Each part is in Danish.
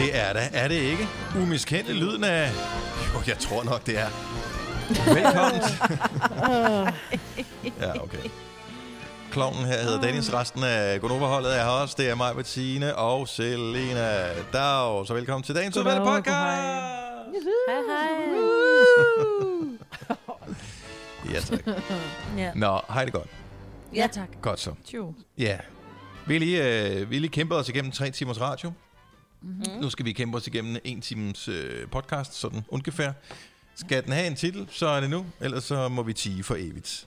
Det er det, er det ikke? Umiskendelig lyden af... Jo, jeg tror nok, det er. Velkommen ja, okay. Klovnen her hedder Dennis. Resten af Gonova-holdet er her også. Det er mig, Bettine og Selena Dag. Så velkommen til dagens udvalgte podcast. Hej, hej. Ja, tak. Ja. Nå, hej det godt. ja, tak. Godt så. Jo. Ja. Vi lige, øh, vi lige kæmpet os igennem tre timers radio. Mhm. Mm-hmm. Nu skal vi kæmpe os igennem en times øh, podcast, sådan ungefær. Skal den have en titel, så er det nu. Ellers så må vi tige for evigt.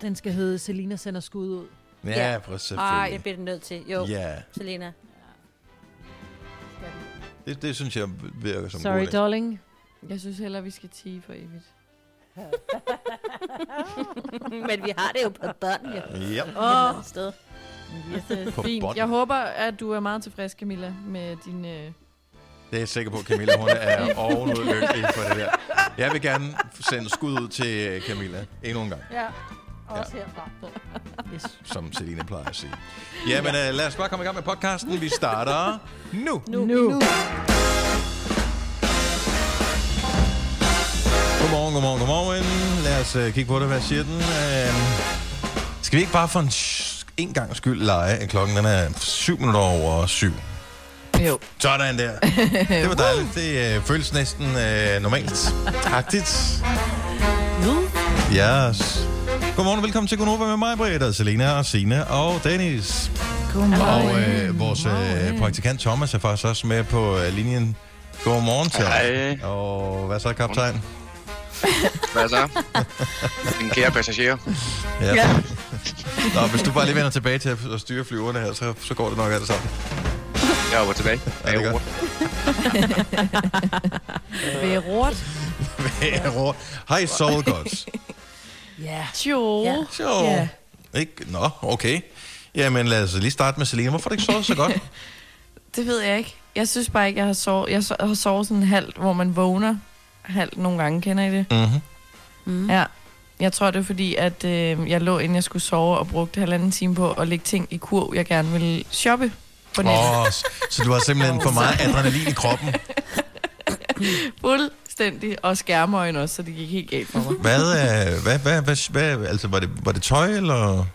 Den skal hedde Selina sender skud ud. Ja, Ja. Ej, selvfølgelig. jeg bliver nødt til. Jo, Ja, Selena. det, det synes jeg virker som Sorry, darling. Jeg synes heller, vi skal tige for evigt. Men vi har det jo på bånd, jo. Ja. Åh. Oh. sted. På Fint. bånd. Jeg håber, at du er meget tilfreds, Camilla, med din... Øh... Det er jeg sikker på, Camilla, hun er ovenud lykkelig for det der. Jeg vil gerne sende skud ud til øh, Camilla endnu en gang, Ja, også herfra. Yes. som Selina plejer at sige. Jamen, øh, lad os bare komme i gang med podcasten. Vi starter nu. Nu. nu. Godmorgen, godmorgen, godmorgen. Lad os uh, kigge på det. Hvad siger den? Uh, skal vi ikke bare for en, sh- en gang skyld lege, at klokken den er syv minutter over syv? Jo. Sådan der. Det var dejligt. Det uh, føles næsten uh, normalt. Agtigt. Yes. Godmorgen og velkommen til Gunova med mig, Britta, Selena og Sine og Dennis. Godmorgen. Og øh, vores øh, praktikant Thomas er faktisk også med på øh, linjen. Godmorgen til Hej. Og hvad så, kaptajn? Hvad så? Min kære passager. Ja. ja. Nå, hvis du bare lige vender tilbage til at styre flyverne her, så, så går det nok alt sammen. Jeg er over tilbage. Ja, det er godt. Ved Rort. Vejro. Hej, Soul Gods. Ja. Jo. Ja. Så. Ja. Ikke? Nå, okay. Jamen, lad os lige starte med Selina. Hvorfor har du ikke sovet så godt? Det ved jeg ikke. Jeg synes bare ikke, jeg har sovet. Jeg har sovet sådan halvt, hvor man vågner halvt nogle gange. Kender I det? mm-hmm. Mm. Ja. Jeg tror, det er fordi, at øh, jeg lå, inden jeg skulle sove, og brugte halvanden time på at lægge ting i kur, jeg gerne ville shoppe på nettet. Oh. Oh, så du har simpelthen for meget adrenalin i kroppen. Fuldstændig. Og skærmøjen også, så det gik helt galt for mig. Hvad, øh, hvad, hvad, hvad, hvad altså, var det, var det tøj, eller?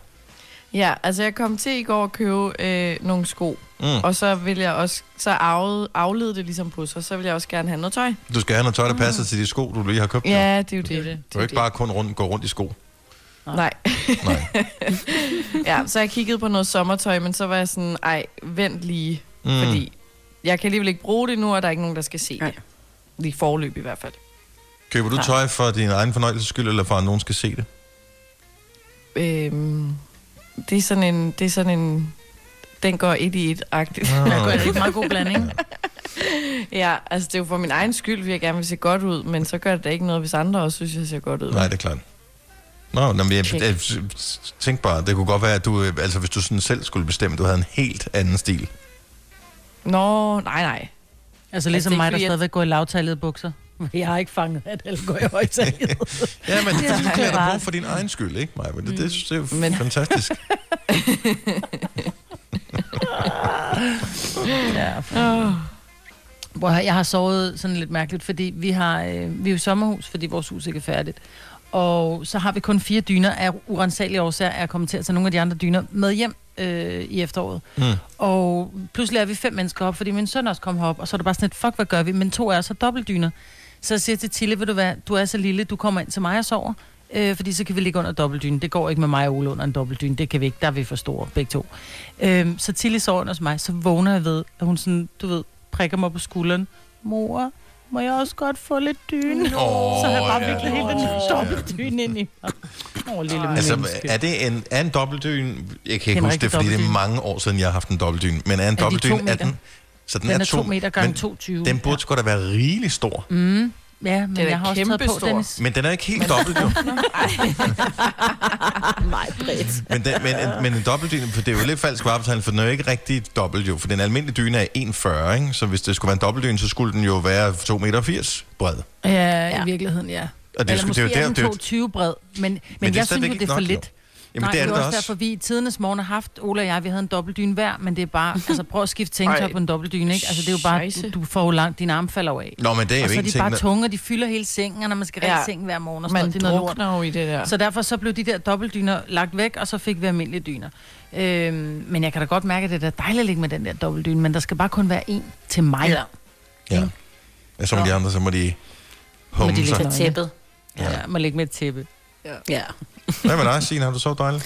Ja, altså jeg kom til i går at købe øh, nogle sko, Mm. og så vil jeg også, så aflede, aflede det ligesom på sig, så vil jeg også gerne have noget tøj. Du skal have noget tøj, der passer til de sko, du lige har købt. jo. Ja, det er jo det. Det er det. Du jo kan ikke bare kun rundt, gå rundt i sko. Nej. Nej. Ja, så jeg kiggede på noget sommertøj, men så var jeg sådan, ej, vent lige, Mm. mm. fordi jeg kan alligevel ikke bruge det nu, og der er ikke nogen, der skal se Nej. det. Lige forløb i hvert fald. Køber du Nej. tøj for din egen fornøjelses skyld, eller for at nogen skal se det? Øhm, det er sådan en, det er sådan en, den går et i et-agtigt. Det er en meget god blanding. ja, altså det er jo for min egen skyld, fordi jeg gerne vil se godt ud, men så gør det da ikke noget, hvis andre også synes, jeg ser godt ud. Nej, det er klart. Nå, nå men jeg, jeg, tænk bare, det kunne godt være, at du, øh, altså hvis du sådan selv skulle bestemme, du havde en helt anden stil. Nå, nej, nej. Altså ligesom det er mig, der stadigvæk går i lavtallede bukser. Jeg har ikke fanget, at alle går i højtallet. Ja, men det Ja. klæder dig på for din egen skyld, ikke mig? Men det, det, synes jeg er jo Men- fantastisk. ja. Hvor jeg har sovet sådan lidt mærkeligt, fordi vi har øh, vi er jo sommerhus, fordi vores hus ikke er færdigt. Og så har vi kun fire dyner af urensagelige årsager, er kommet til at tage nogle af de andre dyner med hjem øh, i efteråret. Mm. Og pludselig er vi fem mennesker op, fordi min søn også kom herop, og så er det bare sådan et, fuck, hvad gør vi? Men to af os har dobbeltdyner. Så jeg siger til Tille, ved du hvad, du er så lille, du kommer ind til mig og sover, øh, fordi så kan vi ligge under dobbeltdynen. Det går ikke med mig og Ole under en dobbeltdyne, det kan vi ikke, der er vi for store, begge to. Øh, så Tille sover under hos mig, så vågner jeg ved, at hun sådan, du ved, prikker mig på skulderen. Mor, må jeg også godt få lidt dyne? Åh, så har jeg bare ja. viklet hele den dobbeltdyne ind i mig. Åh, lille oh, Altså, er det en, er en dobbeltdyn? Jeg kan ikke En huske det, fordi det er mange år siden, jeg har haft en dobbeltdyn. Men er en de dobbeltdyn, to er den... Så den, Den er 2 meter gange men 22. Den burde sgu da være rigelig stor. Mm, ja, men Den er jeg har også taget på, kæmpestor. Dennis. Men den er ikke helt dobbelt, jo. Nej, bredt. Men, den, men, en, men en dobbeltdyne, for det er jo lidt falsk varebetegnelse, for den er jo ikke rigtig dobbelt jo. For den almindelige dyne er 1,40, ikke? Så hvis det skulle være en dobbeltdyne, så skulle den jo være 2,80 meter bred. Ja, Ja. i virkedenheden, ja. Og det, Eller er sgu- måske det er jo er der, den det er jo, 220 bred, men, men, er jeg synes jo, det er for nok, lidt. Jamen, Nej, det er det da også derfor, vi i tidernes morgen har haft, Ola og jeg, vi havde en dobbeltdyne hver, men det er bare, altså prøv at skifte Ej. på en dobbeltdyne, ikke? Altså det er jo bare, du, du får jo langt, dine arme falder af. Nå, men det er Og så er de bare tunge, og de fylder hele sengen, og når man skal Ja. sengen hver morgen og sådan Man noget, det er noget lort. jo i det der. Så derfor så blev de der dobbeltdyner lagt væk, og så fik vi almindelige dyner. Øhm, men jeg kan da godt mærke, at det er dejligt at ligge med den der dobbeltdyne, men der skal bare kun være en til mig. Ja. Ja. ja så må de andre, så må de humme de sig. ligge- Til tæppet. Ja, jeg må ligge med et tæppe. Ja. Hvad med dig, Signe? Har du så dejligt?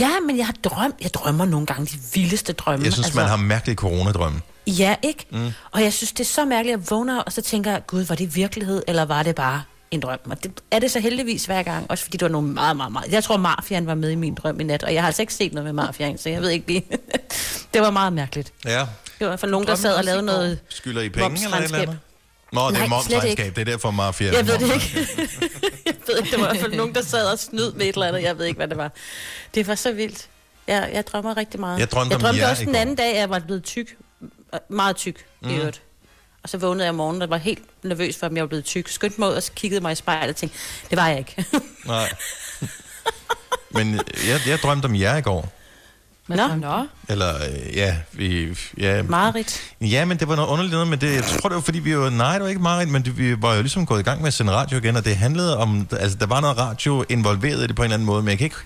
ja, men jeg har drømt. Jeg drømmer nogle gange de vildeste drømme. Jeg synes, man har mærkelige coronadrømme. Ja, ikke? Mm. Og jeg synes, det er så mærkeligt, at jeg vågner, og så tænker jeg, gud, var det virkelighed, eller var det bare en drøm? Og det er det så heldigvis hver gang, også fordi det var nogle meget, meget, meget... Jeg tror, Mafiaen var med i min drøm i nat, og jeg har altså ikke set noget med Mafiaen, så jeg ved ikke lige... det var meget mærkeligt. Ja. Det var fald nogen, der sad og lavede noget... Skylder I penge eller et eller andet? Nå, det er momsregnskab. Det er derfor mafia. Jeg ved det ikke. jeg ved ikke, det var i hvert fald nogen, der sad og snød med et eller andet. Jeg ved ikke, hvad det var. Det var så vildt. Jeg, jeg drømmer rigtig meget. Jeg drømte jeg drømte jer også den anden dag, at jeg var blevet tyk. Meget tyk, mm. i øvrigt. Og så vågnede jeg om morgenen og var helt nervøs for, om jeg var blevet tyk. Skyndte mig ud og så kiggede mig i spejlet og tænkte, det var jeg ikke. Nej. Men jeg, jeg drømte om jer i går. Nå, Nå, Eller, øh, ja, vi... Ja, Marit. Ja, men det var noget underligt noget, men det, jeg tror, det var fordi, vi var... Nej, det var ikke meget, men det, vi var jo ligesom gået i gang med at sende radio igen, og det handlede om... Altså, der var noget radio involveret i det på en eller anden måde, men jeg kan ikke,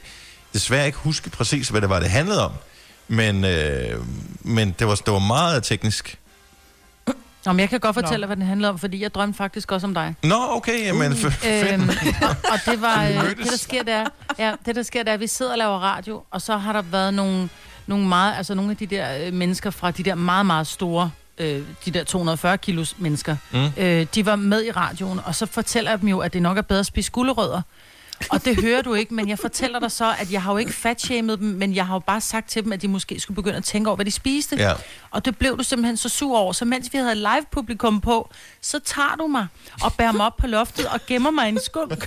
desværre ikke huske præcis, hvad det var, det handlede om. Men, øh, men det, var, det var meget teknisk. Nå, men jeg kan godt fortælle Nå. hvad den handler om, fordi jeg drømte faktisk også om dig. Nå, okay, jamen... Uh, Øhm, og, og det var øh, det der sker der, ja, det der sker der, er, at vi sidder og laver radio, og så har der været nogle, nogle meget, altså nogle af de der øh, mennesker fra de der meget meget store, øh, de der 240 kilos mennesker, Mm. øh, de var med i radioen, og så fortæller jeg dem jo, at det nok er bedre at spise gulerødder. Og det hører du ikke, men jeg fortæller dig så, at jeg har jo ikke fatshamed dem, men jeg har jo bare sagt til dem, at de måske skulle begynde at tænke over, hvad de spiste. Ja. Og det blev du simpelthen så sur over. Så mens vi havde live-publikum på, så tager du mig og bærer mig op på loftet og gemmer mig i en skunk.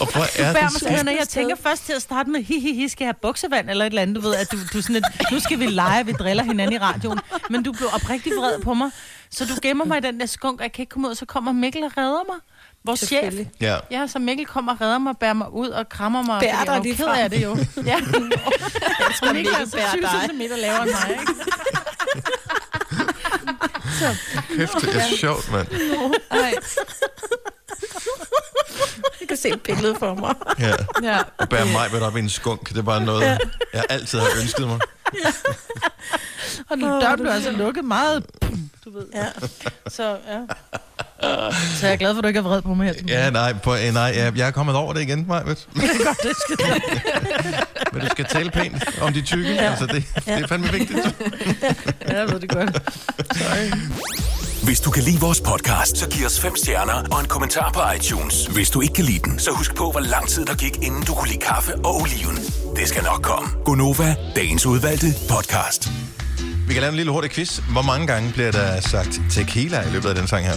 Og hvor er det og jeg tænker først til at starte med, hi, hi, hi, skal jeg have buksevand eller et eller andet, du ved, at du, du sådan et, nu skal vi lege, vi driller hinanden i radioen. Men du blev oprigtig vred på mig, så du gemmer mig i den der skunk, og jeg kan ikke komme ud, og så kommer Mikkel og redder mig. Vores chef. Ja. Ja, så Mikkel kommer og redder mig, bærer mig ud og krammer mig. Bærer dig lige frem. af det jo. Ja. Jeg tror, Mikkel er så bærer 20 dig. cm lavere end mig, ikke? Kæft, det er sjovt, mand. nej. Jeg kan se et billede for mig. Ja. Ja. Og bære mig ved op i en skunk, det er bare noget, jeg altid har ønsket mig. Og nu døren blev altså lukket meget. Du ved. Ja. Så, ja. Så jeg er glad for, at du ikke er vred på mig her. til Ja, nej, på, eh, nej jeg, jeg er kommet over det igen, morgen. Godt, det skal du. Men du skal tale pænt om de tykke. Ja. Altså, det, det er fandme vigtigt. Ja, jeg ved det godt. Hvis du kan lide vores podcast, så giv os fem stjerner og en kommentar på iTunes. Hvis du ikke kan lide den, så husk på, hvor lang tid der gik, inden du kunne lide kaffe og oliven. Det skal nok komme. Gonova, dagens udvalgte podcast. Vi kan lave en lille hurtig quiz. Hvor mange gange bliver der sagt tequila i løbet af den sang her?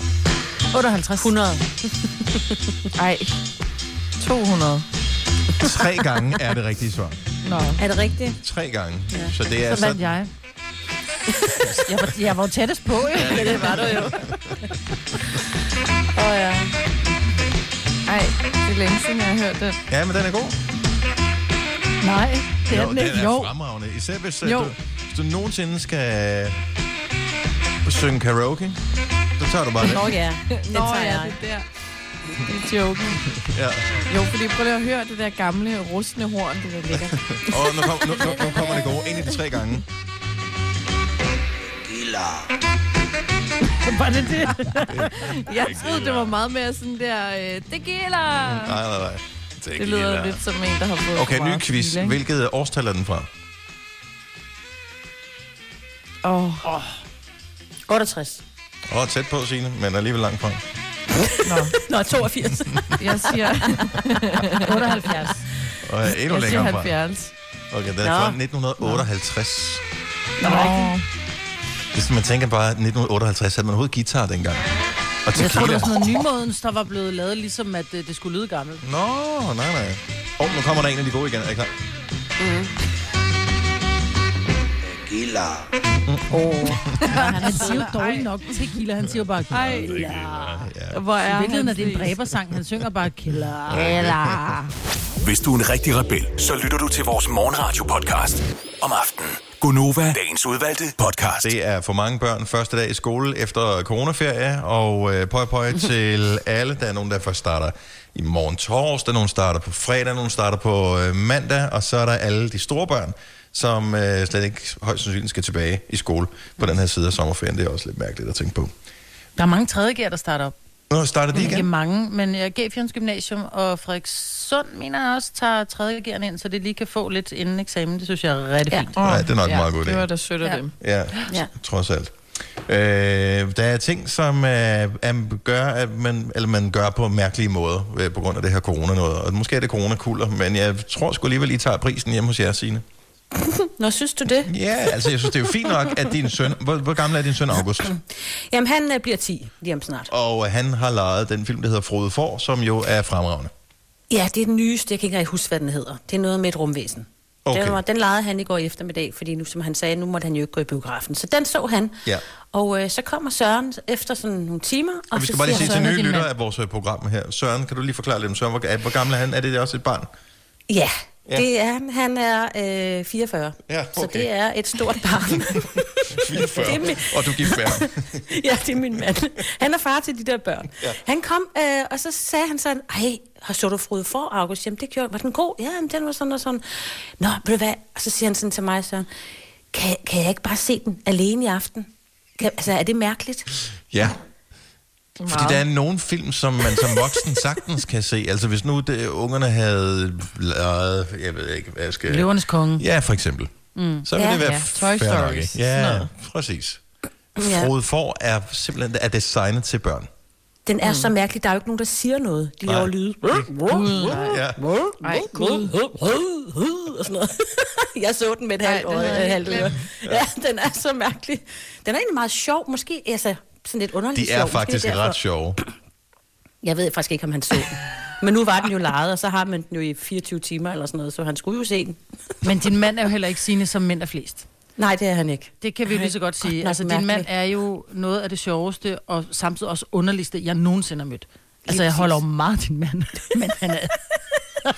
58. 100. Ej. 200. Tre gange er det rigtige svar. Nå, Er det rigtigt? Tre gange. Ja. Så det er så vandt jeg. Jeg var, jeg var jo tættest på, jo. Ja, det var du jo. Åh oh, ja. Ej, det er længe siden, jeg har hørt den. Ja, men den er god. Nej, det er jo, den den ikke. er Jo, fremragende. Især hvis, øh, Jo. du, hvis du nogensinde skal synge karaoke, så tager du bare det. Nå ja, Nå tager ja, jeg. det er der. Det er joken. Ja. Jo, fordi prøv lige at høre det der gamle rustne horn, det der ligger. Og nu, kom, nu, nu, nu kommer det gode. En af de tre gange. var det det? Jeg troede, det var meget mere sådan der, øh, tequila. Nej, nej, nej. Det lyder lidt som en, der har fået Okay, ny meget quiz. Hvilket årstal er den fra? Åh, oh, 68. Åh, tæt på, Signe, men alligevel langt fra. Nå, 82. jeg siger, 78. Og er endnu jeg siger længere fra. 70. Okay, den er Nå. fra 1958. Nå, Hvis man tænker bare, 1958, havde man overhovedet guitar dengang. Og Jeg tror, det tequila. var sådan noget nymodens, der var blevet lavet, ligesom at det, det skulle lyde gammelt. Nå, nej, nej. Åh, oh, nu kommer der en af de gode igen. Er I klar? Han siger jo dårligt nok tequila, han siger jo bare killer. Hvor er I virkeligheden er han det en dræbersang, han synger bare killer. Killer. Hvis du er en rigtig rebel, så lytter du til vores morgenradio-podcast om aftenen. Gunova, dagens udvalgte podcast. Det er for mange børn første dag i skole efter coronaferie, og øh, pøj pøj til alle. Der er nogen, der først starter i morgen torsdag, nogen starter på fredag, nogen starter på øh, mandag, og så er der alle de store børn, som øh, slet ikke højst sandsynligt skal tilbage i skole på den her side af sommerferien. Det er også lidt mærkeligt at tænke på. Der er mange tredje der starter op. Nu starter de Ikke igen. mange, men jeg gav Fjons Gymnasium, og Frederikssund mener jeg også tager tredje G'erne ind, så det lige kan få lidt inden eksamen. Det synes jeg er rigtig Ja. fint. Ja, det er nok en meget god Det var da sødt af Ja. dem. Ja, Ja. trods alt. Øh, der er ting, som øh, er, gør, at man, eller man gør på mærkelige måder øh, på grund af det her corona noget. Og måske er det coronakulder, men jeg tror sgu alligevel, I tager prisen hjemme hos jer, Signe. Nå, synes du det? Ja, altså jeg synes, det er jo fint nok, at din søn... Hvor, hvor gammel er din søn August? Jamen, han øh, bliver 10 lige om snart. Og øh, han har lejet den film, der hedder Frode For, som jo er fremragende. Ja, det er den nyeste. Jeg kan ikke rigtig huske, hvad den hedder. Det er noget med et rumvæsen. Okay. Den, var, den legede han i går eftermiddag, fordi nu, som han sagde, nu måtte han jo ikke gå i biografen. Så den så han. Ja. Og øh, så kommer Søren efter sådan nogle timer. Og, Og vi skal så bare lige sige til nye lyttere af vores øh, program her. Søren, kan du lige forklare lidt om Søren? Hvor, hvor gammel er han? Er det også et barn? Ja, Ja. det er han. Han er øh, 44. Ja, Så okay. det er et stort barn. 44. Det er min- Og du giver færre. ja, det er min mand. Han er far til de der børn. Ja. Han kom, øh, og så sagde han sådan, ej, har så du Frode for, August? Jamen, det gjorde Var den god? Ja, men den var sådan og sådan. Nå, ved du hvad? Og så siger han sådan til mig, så kan, kan jeg ikke bare se den alene i aften? Kan, altså, er det mærkeligt? Ja. Fordi der er nogle film, som man som voksen sagtens kan se. Altså hvis nu det, ungerne havde lavet, jeg ved ikke, hvad jeg skal... Løvernes konge. Ja, for eksempel. Mm. Så vil Ja, det være ja. fair Toy nok, Stories. Sådan Ja, noget. præcis. Frode For er simpelthen er designet til børn. Den er mm. så mærkelig. Der er jo ikke nogen, der siger noget. De Nej. laver lyde. Ja. Ej, gud. Og sådan noget. Jeg så den med et halvt øre. Ja, den er så mærkelig. Den er egentlig meget sjov. Måske altså, sådan lidt underligt De er sjov. Faktisk derfor. ret sjove. Jeg ved faktisk ikke, om han så den. Men nu var den jo lejet, og så har man den jo i 24 timer eller sådan noget, så han skulle jo se den. Men din mand er jo heller ikke sine som mænd er flest. Nej, det er han ikke. Det kan vi jo lige så godt Godt sige. nok Altså, din mand er jo noget af det sjoveste, og samtidig også underligste, jeg nogensinde har mødt. Altså, jeg holder jo meget din mand, men han er...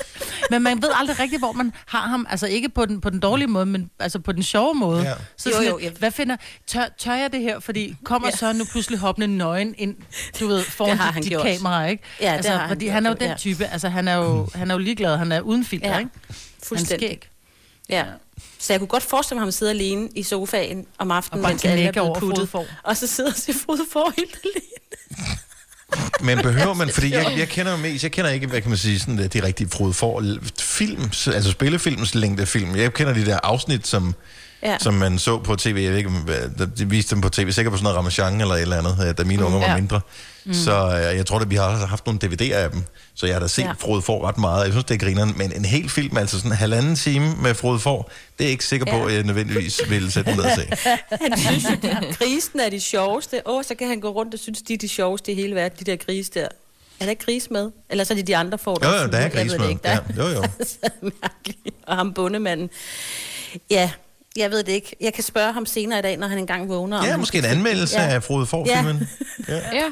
men man ved aldrig rigtigt, hvor man har ham. Altså, ikke på den, på den dårlige måde, men altså på den sjove måde. Ja. Så Jo, sådan jo, jeg- hvad finder... Tør, tør jeg det her? Fordi kommer Ja. så nu pludselig hoppende nøgen ind, du ved, foran har dit, han dit kamera, ikke? Ja, det altså, har han fordi gjort, han er jo den ja. type, altså han er jo, han er jo ligeglad, han er uden filter, Ja, ikke? Han Fuldstændig. skæg. Ja. Så jeg kunne godt forestille mig ham sidde alene i sofaen om aftenen, Og mens alle er blevet puttet. Og så sidder og ser Frode for helt alene. Men behøver man, fordi jeg, jeg kender mest, jeg kender ikke, hvad kan man sige, sådan de rigtige Frode For film, altså spillefilms længdefilm. Jeg kender de der afsnit, som, Ja. som man så på tv. Jeg ved ikke, de viste dem på tv, sikkert på sådan noget Ramachan eller et eller andet, øh, da mine unger var Ja. mindre. Mm. Så øh, jeg tror, at vi har haft nogle DVD'er af dem, så jeg har da set Ja. Frode For ret meget. Jeg synes, det er grineren, men en hel film, altså sådan en halvanden time med Frode For, det er jeg ikke sikker på, Ja. at jeg nødvendigvis vil sætte den ned og se. Han synes jo, grisen er de sjoveste. Åh, så kan han gå rundt og synes, de er de sjoveste i hele verden, de der grise der. Er der ikke gris med? Eller så er det de andre får, Jo, jo, flyver. der er gris med. ikke. Der Ja, jo, jo. så mærkeligt. Og ham bundemanden. Ja, jeg ved det ikke. Jeg kan spørge ham senere i dag, når han engang vågner. om Ja, han måske en anmeldelse Ja. af Frode For-filmen. Ja. Ja.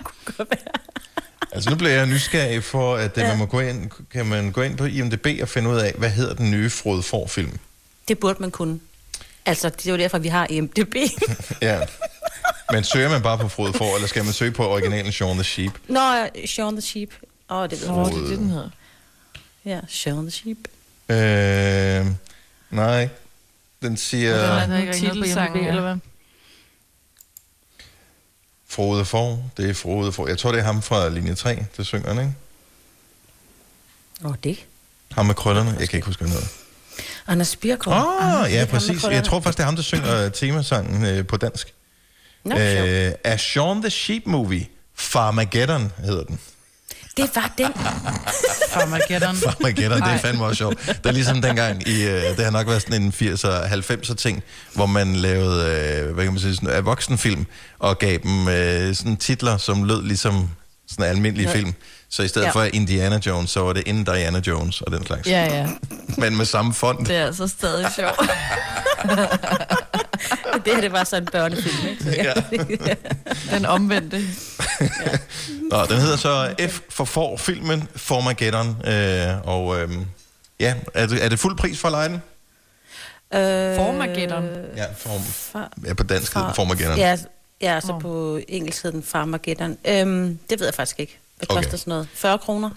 Altså nu bliver jeg nysgerrig for, at ja. man må gå ind, kan man gå ind på IMDb og finde ud af, hvad hedder den nye Frode For-film. Det burde man kunne. Altså, det er jo derfor, vi har IMDb. Ja. Men søger man bare på Frode For, eller skal man søge på originalen Shaun the Sheep? Nå, Shaun the Sheep. Åh, oh, det ved Åh, jeg. det er det, den hedder. Ja, Shaun the Sheep. Øh, nej, den siger Der er nogle ikke ja. eller hvad? Frode For. Det er Frode For. Jeg tror, det er ham fra linje 3, der synger den, ikke? Åh, oh, det. Ham med krøllerne. Jeg kan ikke huske, hvad han hedder. Anders Birkov. Åh, oh, ja, præcis. Jeg tror faktisk, det er ham, der synger øh, temasangen øh, på dansk. Nå, sjovt. Øh, A Shaun the Sheep Movie. Farmageddon hedder den. Det var den. Farmageddon. Farmageddon, det er fandme også sjovt. Det er ligesom dengang, i, øh, det har nok været sådan en 80'er, 90'er ting, hvor man lavede, øh, hvad kan man sige, sådan en voksenfilm, og gav dem øh, sådan titler, som lød ligesom sådan en almindelig Ja. film. Så i stedet Ja. for Indiana Jones, så var det Indiana Jones og den slags. Ja, ja. Men med samme fond. Det er altså stadig sjovt. det her, det var så en børnefilm, ikke? Så, ja. Den omvendte. Nå, den hedder så F for for filmen Formageddon. Øh, og øh, ja, er det, er det fuld pris for at lege den? Øh, Formageddon. Ja, form, Far- ja på dansk hedder den Formageddon. Ja, ja så Åh. på engelsk hedder den Farmageddon. Øhm, det ved jeg faktisk ikke. Hvad Okay. koster sådan noget? 40 kroner?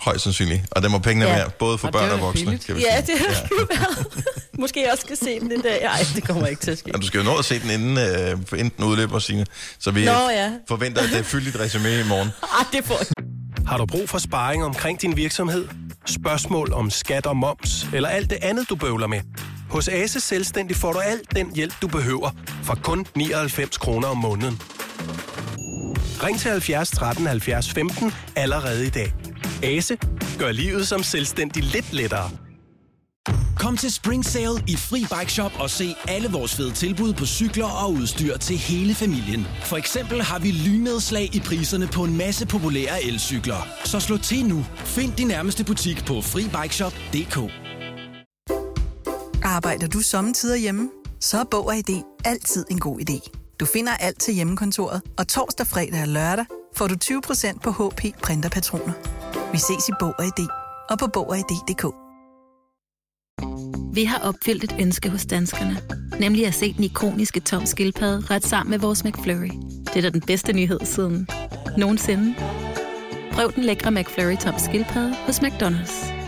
Højst sandsynligt. Og den må pengene Ja. både for Og børn og voksne. billigt. Kan vi Ja, sige. det har ja. været. Måske jeg også skal se den den dag. Nej, det kommer ikke til at ske. Og du skal jo nå at se den inden, øh, inden den udløber, Signe. Så vi Nå, ja. forventer, at det er fyldigt resumé i morgen. Ah, det får Har du brug for sparring omkring din virksomhed? Spørgsmål om skat og moms, eller alt det andet, du bøvler med? Hos Ase Selvstændig får du alt den hjælp, du behøver, for kun 99 kroner om måneden. Ring til 70 13 70 15 allerede i dag. Ase gør livet som selvstændig lidt lettere. Kom til Spring Sale i Fri Bike Shop og se alle vores fede tilbud på cykler og udstyr til hele familien. For eksempel har vi lynedslag i priserne på en masse populære elcykler. Så slå til nu. Find din nærmeste butik på FriBikeShop.dk Arbejder du sommetider hjemme? Så er Bog og ID altid en god idé. Du finder alt til hjemmekontoret, og torsdag, fredag og lørdag får du 20% på HP printerpatroner. Vi ses i Bog og ID og på Bog og ID.dk. Vi har opfyldt et ønske hos danskerne. Nemlig at se den ikoniske tom skildpadde ret sammen med vores McFlurry. Det er da den bedste nyhed siden nogensinde. Prøv den lækre McFlurry tom skildpadde hos McDonald's.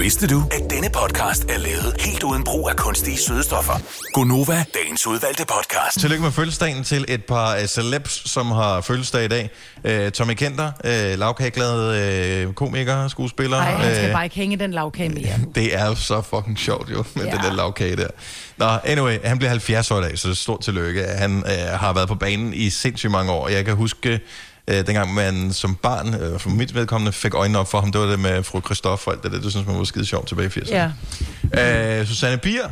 Vidste du, at denne podcast er lavet helt uden brug af kunstige sødestoffer? Gonova, dagens udvalgte podcast. Tillykke med fødselsdagen til et par uh, celebs, som har fødselsdag i dag. Uh, Tommy Kenter, uh, lavkageglad uh, komiker, skuespiller. Nej, han skal Øh, bare ikke hænge den lavkage mere. Det er jo så fucking sjovt jo, med ja. Den der lavkage der. Nå, anyway, han bliver 70 år i dag, så stort tillykke. Han øh, har været på banen i sindssygt mange år. Jeg kan huske, øh, dengang man som barn, øh, for mit vedkommende, fik øjnene op for ham, det var det med fru Christoffer og alt det der, det synes man var skide sjovt tilbage i 80'erne. Ja. Øh, Susanne Bier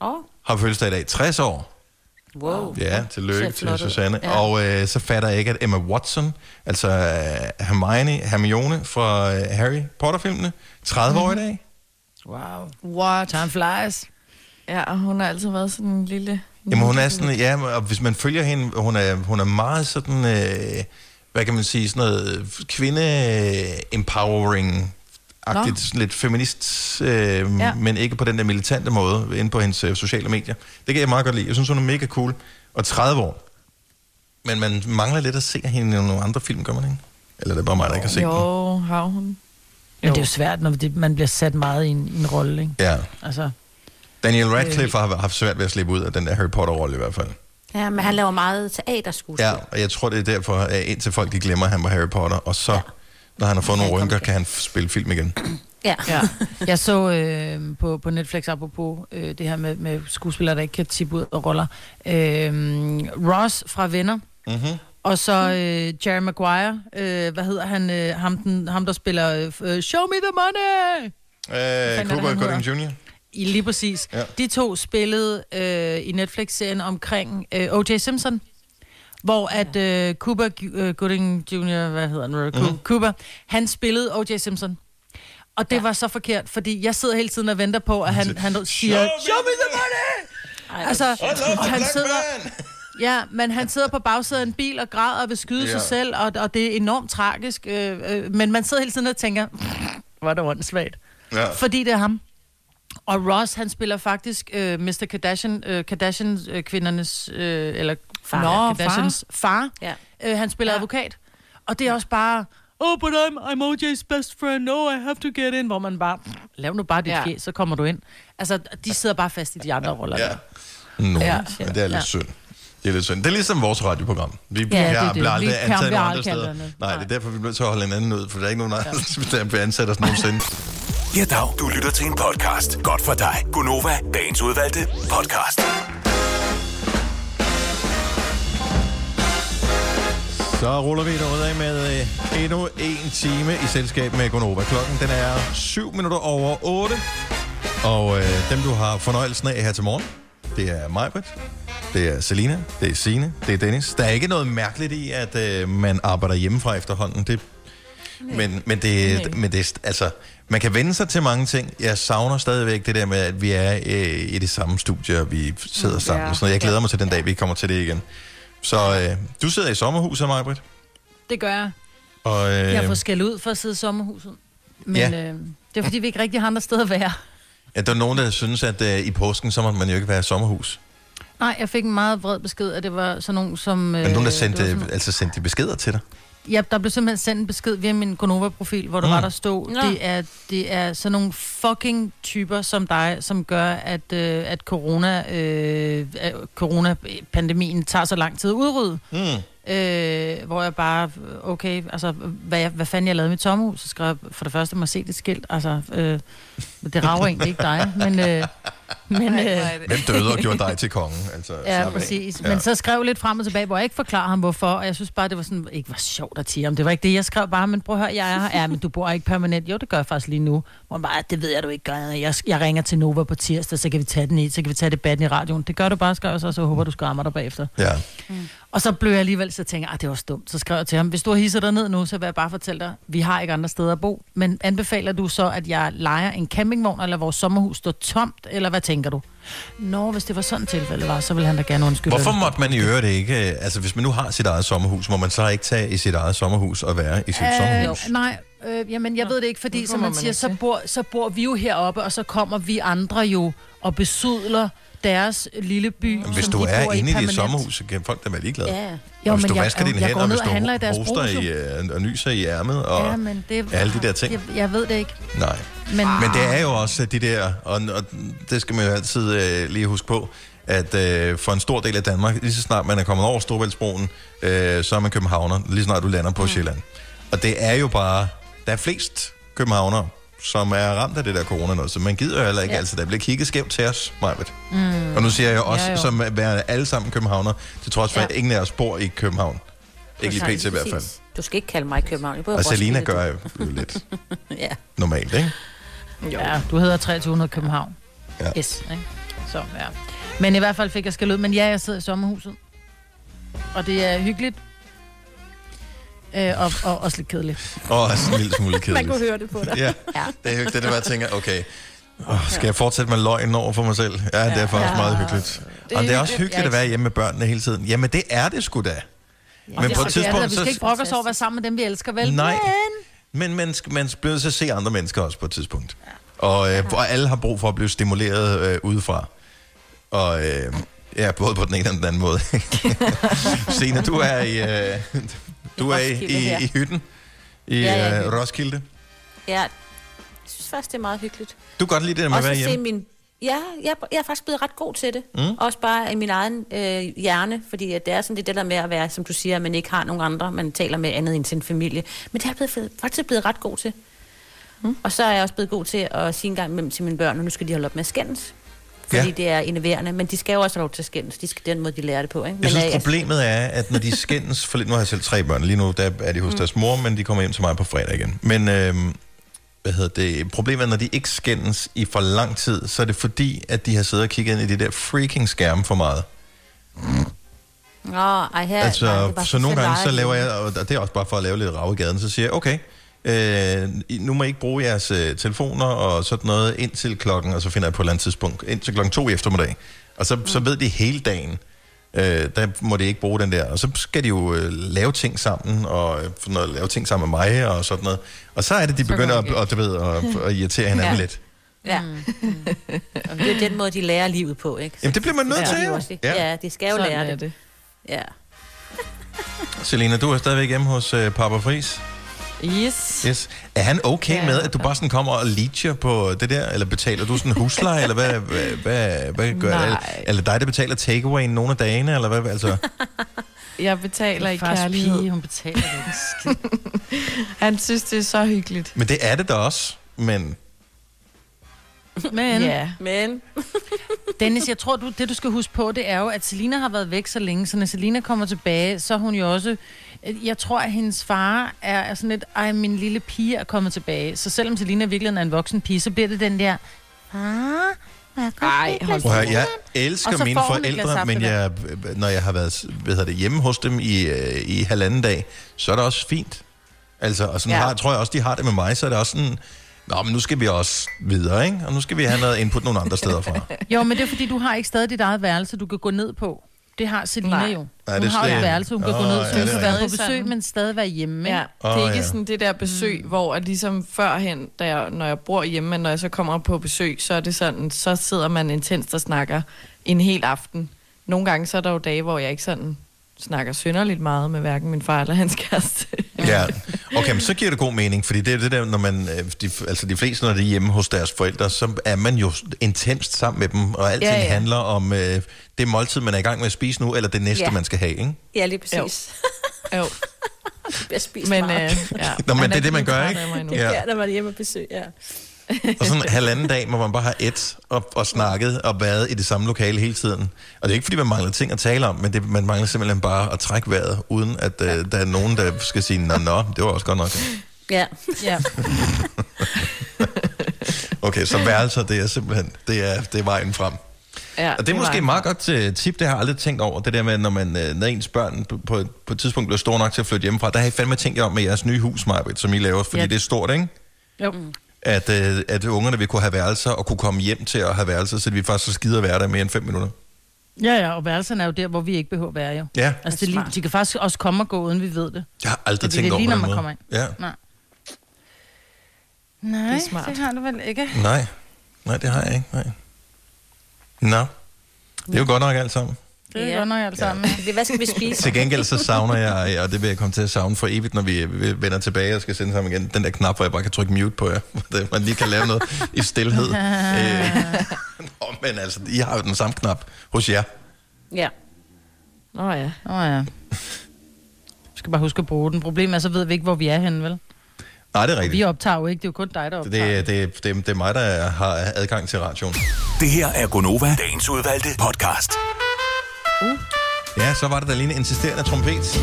Åh, har fødselsdag i dag, 60 år. wow. Ja, tillykke til. Susanne. Ja. Og øh, så fatter jeg ikke, at Emma Watson, altså øh, Hermione, Hermione fra øh, Harry Potter-filmene, 30 år i dag. Wow. What? Time flies. Ja, og hun har altid været sådan en lille... Jamen hun er sådan, ja, og hvis man følger hende, hun er, hun er meget sådan, øh, hvad kan man sige, sådan noget kvinde-empowering, agtigt, sådan lidt feminist, øh, ja. Men ikke på den der militante måde, inde på hendes øh, sociale medier. Det kan jeg meget godt lide. Jeg synes, hun er mega cool. Og 30 år. Men man mangler lidt at se hende i nogle andre film, gør man ikke? Eller er det bare mig, der ikke har set den? Jo, har hun. Men det er jo svært, når det, man bliver sat meget i en, i en rolle, ikke? Ja. Altså, Daniel Radcliffe har haft svært ved at slippe ud af den der Harry Potter-rolle i hvert fald. Ja, men han laver meget teaterskuespil. Ja, og jeg tror, det er derfor, at indtil folk de glemmer, at han var Harry Potter, og så, ja. når han har fået nogle rynker, kan han spille film igen. ja. ja. Jeg så øh, på, på Netflix, apropos øh, det her med, med skuespillere, der ikke kan tippe ud af roller. Øh, Ross fra Venner, Mm-hmm. og så øh, Jerry Maguire, øh, hvad hedder han, øh, ham, den, ham der spiller øh, Show Me The Money! Øh, er han Gooding Jr. I lige præcis. Ja. De to spillede øh, i Netflix-serien omkring øh, O.J. Simpson, hvor at øh, Cuba øh, Gooding Jr., hvad hedder han? Mm. Cuba, han spillede O.J. Simpson. Og det ja. var så forkert, fordi jeg sidder hele tiden og venter på, at han, han siger, Show me the money! Ej, Altså, og han sidder! Ja, men han sidder på bagsædet af en bil og græder og vil skyde Ja. sig selv, og, og det er enormt tragisk. Øh, øh, men man sidder hele tiden og tænker, hvor er det åndssvagt. Ja. Fordi det er ham. Og Ross, han spiller faktisk øh, Mr. Kardashian, øh, Kardashian-kvindernes, øh, eller Far. Nå, Nå, Kardashians far. Ja. Øh, han spiller ja. advokat. Og det er også bare, oh, but I'm, I'm OJ's best friend, no, I have to get in. Hvor man bare, lav nu bare dit ja. Ja. fjes, så kommer du ind. Altså, de sidder bare fast i de andre roller. Ja. der. Nå, ja, Ja. men det er lidt Ja. synd. Det er lidt synd. Det er ligesom vores radioprogram. Vi det er jeg det. bliver aldrig ansat andre steder. andet. Nej, det Nej. er derfor, vi bliver nødt til at holde hinanden ud, for der er ikke nogen andre, der bliver ansat os nogensinde. Ja, dag. Du lytter til en podcast. Godt for dig. Gonova, dagens udvalgte podcast. Så ruller vi derud af med øh, endnu en time i selskab med Gonova. Klokken den er 7 minutter over 8. Og øh, dem, du har fornøjelsen af her til morgen, det er Majbrit, det er Selina, det er Sine, det er Dennis. Der er ikke noget mærkeligt i, at øh, man arbejder hjemmefra efterhånden. Det Men, men, det, men det, er altså, man kan vende sig til mange ting. Jeg savner stadigvæk det der med, at vi er øh, i det samme studie, og vi sidder sammen. Ja. Sådan noget. Jeg glæder mig til den dag, vi kommer til det igen. Så øh, du sidder i sommerhuset, Majbrit. Det gør jeg. Og, øh, Jeg har fået skæld ud for at sidde i sommerhuset. Men Ja. øh, det er fordi, vi ikke rigtig har andre steder at være. ja, der er nogen, der synes, at øh, i påsken, så må man jo ikke være i sommerhus. Nej, jeg fik en meget vred besked, at det var sådan nogen, som... Men nogen, der var sendte, sådan- altså sendte de beskeder til dig. Ja, der blev simpelthen sendt en besked via min Gonova-profil, hvor der Mm. var, der stod, det er, det er sådan nogle fucking typer som dig, som gør, at, øh, at corona, øh, coronapandemien tager så lang tid at udrydde. Mm. Øh, hvor jeg bare, okay, altså, hvad, jeg- hvad fanden jeg lavede i mit sommerhus, så skrev jeg for det første, mig se det skilt, altså, øh, det rager egentlig ikke dig, men, øh, men, øh, Hvem døde og gjorde dig til kongen? Altså, Ja, præcis. Ja. Men så skrev lidt frem og tilbage, hvor jeg ikke forklarer ham, hvorfor. Og jeg synes bare, det var sådan, ikke var sjovt at tige ham. Det var ikke det, jeg skrev bare, men prøv at høre, jeg er her. Ja, men du bor ikke permanent. Jo, det gør jeg faktisk lige nu. Hvor bare, det ved jeg, du ikke gør. Jeg, jeg ringer til Nova på tirsdag, så kan vi tage den i, så kan vi tage debatten i radioen. Det gør du bare, skrev jeg så, så håber du skræmmer dig bagefter. Ja. Og så blev jeg alligevel, så tænker jeg, ah, det var dumt. Så skrev jeg til ham, hvis du har hisset dig ned nu, så vil jeg bare fortælle dig, vi har ikke andre steder at bo. Men anbefaler du så, at jeg leger en campingvogn, eller vores sommerhus står tomt, eller hvad tænker du? Nå, hvis det var sådan et tilfælde var, så vil han da gerne undskylde. Hvorfor det. måtte man i øvrigt ikke, øh, altså hvis man nu har sit eget sommerhus, må man så ikke tage i sit eget sommerhus og være i sit øh, sommerhus? Nej, øh, jamen jeg ved det ikke, fordi som man man siger, så bor, så bor vi jo heroppe, og så kommer vi andre jo og besudler deres lille by, Men Hvis som du de er inde i dit sommerhus, så kan folk da være ligeglade. Ja. Jo, og hvis men du jeg- vasker dine jeg hænder, hvis du handler i deres hoster i, øh, og nyser i ærmet, og Ja, men det, alle de der ting. Jeg, jeg ved det ikke. Nej. Men, Men det er jo også de der, og, og det skal man jo altid øh, lige huske på, at øh, for en stor del af Danmark, lige så snart man er kommet over Storvældsbroen, øh, så er man københavner, lige så snart du lander på mm. Sjælland. Og det er jo bare, der er flest københavnere, som er ramt af det der corona noget, så man gider jo heller ikke, ja. Altså der bliver kigget skævt til os, Majbet. Mm. Og nu siger jeg jo også, Ja, jo. som er alle sammen københavner, til trods for, Ja. at ingen af os bor i København. Ikke lige pt. i hvert fald. Du skal ikke kalde mig København. Jeg Og Selina gør jo jo lidt Ja. normalt, ikke? ja, du hedder 2300 København. Ja. Yes. Ikke? Så, ja. Men i hvert fald fik jeg skal ud. Men ja, jeg sidder i sommerhuset. Og det er hyggeligt. Øh, og, og også lidt kedeligt. Og også en lille smule Man kedeligt. kunne høre det på dig. Ja, Ja. det er hyggeligt. Det er, hvad jeg tænker, okay, oh, skal jeg fortsætte med løgn over for mig selv? Ja, det er faktisk Ja. meget hyggeligt. Det Og det er også hyggeligt. at være hjemme med børnene hele tiden. Jamen, det er det sgu da. Men det, på et tidspunkt, det, vi skal så... ikke brokke os over at være sammen med dem, vi elsker, vel? Nej. Men... Men man, skal- man bliver at se andre mennesker også på et tidspunkt. Og, øh, og alle har brug for at blive stimuleret øh, udefra. Og øh, ja, både på den ene og den anden måde. Signe, du er i, øh, du er i, i, her. i hytten i Ja, ja, hytten. Roskilde. Ja. Jeg synes faktisk, det er meget hyggeligt. Du kan godt lide det der med at være at se hjemme. min... Ja, jeg, jeg er faktisk blevet ret god til det. Mm. Også bare i min egen øh, hjerne, fordi at det er sådan det, det der med at være, som du siger, at man ikke har nogen andre, man taler med andet end sin familie. Men det er jeg blevet, faktisk blevet ret god til. Mm. Og så er jeg også blevet god til at sige en gang imellem til mine børn, og nu skal de holde op med at skændes. Fordi Ja. det er enerverende, men de skal jo også have lov til at skændes. De skal den måde, de lærer det på. Ikke? Jeg men, synes, øh, problemet er, at når de skændes... For nu har jeg selv tre børn. Lige nu der er de hos deres mor, men de kommer hjem til mig på fredag igen. Men øhm, hvad hedder det? Problemet er, når de ikke skændes i for lang tid, så er det fordi, at de har siddet og kigget ind i de der freaking skærme for meget. Nå, ej, her, altså, nej, det bare så nogle gange, så laver jeg... Og det er også bare for at lave lidt rav i gaden. Så siger jeg, okay, øh, nu må I ikke bruge jeres øh, telefoner og sådan noget indtil klokken, og så finder jeg på et eller andet tidspunkt, indtil klokken to i eftermiddag. Og så, mm. så ved de hele dagen, øh, der må de ikke bruge den der. Og så skal de jo øh, lave ting sammen, og øh, noget, lave ting sammen med mig, og sådan noget. Og så er det, de Så begynder at, at, du ved, at, at irritere hinanden Ja. lidt. Ja. Og det er den måde, de lærer livet på, ikke? Jamen, det bliver man nødt til, det jo. Ja. Ja, de skal jo Sådan lære det. det. Ja. Selena, du er stadigvæk hjemme hos øh, Papa Fris. Yes. Yes. Er han okay ja. Med, at du bare sådan kommer og leacher på det der? Eller betaler du sådan husleje? eller hvad, hvad, hvad, hvad gør Nej. Eller, eller dig, der betaler takeaway nogle af dagene? Eller hvad? Altså, Jeg betaler i Fars kærlighed. pige, hun betaler det ikke. Han synes, det er så hyggeligt. men det er det da også. Men Men Ja. Men... Dennis, jeg tror, du, det du skal huske på, det er jo, at Selina har været væk så længe, så når Selina kommer tilbage, så er hun jo også... Jeg tror, at hendes far er, er sådan lidt, ej, min lille pige er kommet tilbage. Så selvom Selina virkelig er en voksen pige, så bliver det den der, far, Ej, hold prøv jeg elsker mine forældre, men jeg, når jeg har været hvad hedder det, hjemme hos dem i, øh, i halvanden dag, så er det også fint. Altså, og sådan ja. har, tror jeg også, de har det med mig, så er det også sådan, Nå, men nu skal vi også videre, ikke? Og nu skal vi have noget input nogle andre steder fra. Jo, men det er fordi, du har ikke stadig dit eget værelse, du kan gå ned på. Det har Selina Nej. jo. Nej, hun det har jo et værelse, hun kan Åh, gå ned, ja, så det hun kan være på besøg, men stadig være hjemme. Ja, det er ikke ja. sådan det der besøg, mm. hvor at ligesom førhen, da jeg, når jeg bor hjemme, men når jeg så kommer på besøg, så er det sådan, så sidder man intenst og snakker en hel aften. Nogle gange så er der jo dage, hvor jeg ikke sådan snakker synderligt meget med hverken min far eller hans kæreste. Ja, okay, men så giver det god mening, fordi det er det der, når man, øh, de, altså de fleste, når de er hjemme hos deres forældre, så er man jo intenst sammen med dem, og alting Ja, ja, handler om øh, det måltid, man er i gang med at spise nu, eller det næste, Ja. man skal have, ikke? Ja, lige præcis. jo, Jeg spiser men meget. øh, ja. Nå, men det er det, man gør, ikke? Ja. Ja, der var det hjemme og besøg, ja. Og sådan en halvanden dag, hvor man bare har et og, og snakket og været i det samme lokale hele tiden. Og det er ikke, fordi man mangler ting at tale om, men det, man mangler simpelthen bare at trække vejret, uden at øh, der er nogen, der skal sige, nå, nå, det var også godt nok. Ja. Ja. Okay, så værelser, det er simpelthen, det er, det er vejen frem. Ja, Og det er måske var- et meget godt uh, tip, det har jeg aldrig tænkt over, det der med, når, man, uh, når ens børn på, på, på et tidspunkt bliver store nok til at flytte hjemmefra. Der har I fandme tænkt jer om med jeres nye hus, Marbet, som I laver, fordi Ja. ja. det er stort, ikke? Jo. At, uh, at ungerne vil kunne have værelser og kunne komme hjem til at have værelser, så vi faktisk så skider være der mere end fem minutter. Ja, ja, og værelserne er jo der, hvor vi ikke behøver at være, jo. Ja, Altså, det er lige, de kan faktisk også komme og gå, uden vi ved det. jeg har aldrig Det er tænkt over lige, på når den man måde. kommer ind. Ja, Nej. Nej, Det er smart. det har du vel ikke. nej. Nej, det har jeg ikke, nej. Nå, det er jo godt nok alt sammen. Det er Ja. godt nok alt sammen. Det- Hvad skal vi spise? Til gengæld så savner jeg, og det vil jeg komme til at savne for evigt, når vi vi vender tilbage og skal sende sammen igen, den der knap, hvor jeg bare kan trykke mute på jer, hvor man lige kan lave noget i stillhed. øh, nå, men altså, I har jo den samme knap hos jer. Ja. Nå ja. Åh oh, ja. Vi skal bare huske at bruge den. Problemet er, så ved vi ikke, hvor vi er henne, vel? Nej, det er Vi rigtigt. optager jo ikke, det er jo kun dig, der optager. Det, det, det, det er mig, der har adgang til radioen. Det her er Gonova, dagens udvalgte podcast. Ja, så var det da lige en insisterende trompet.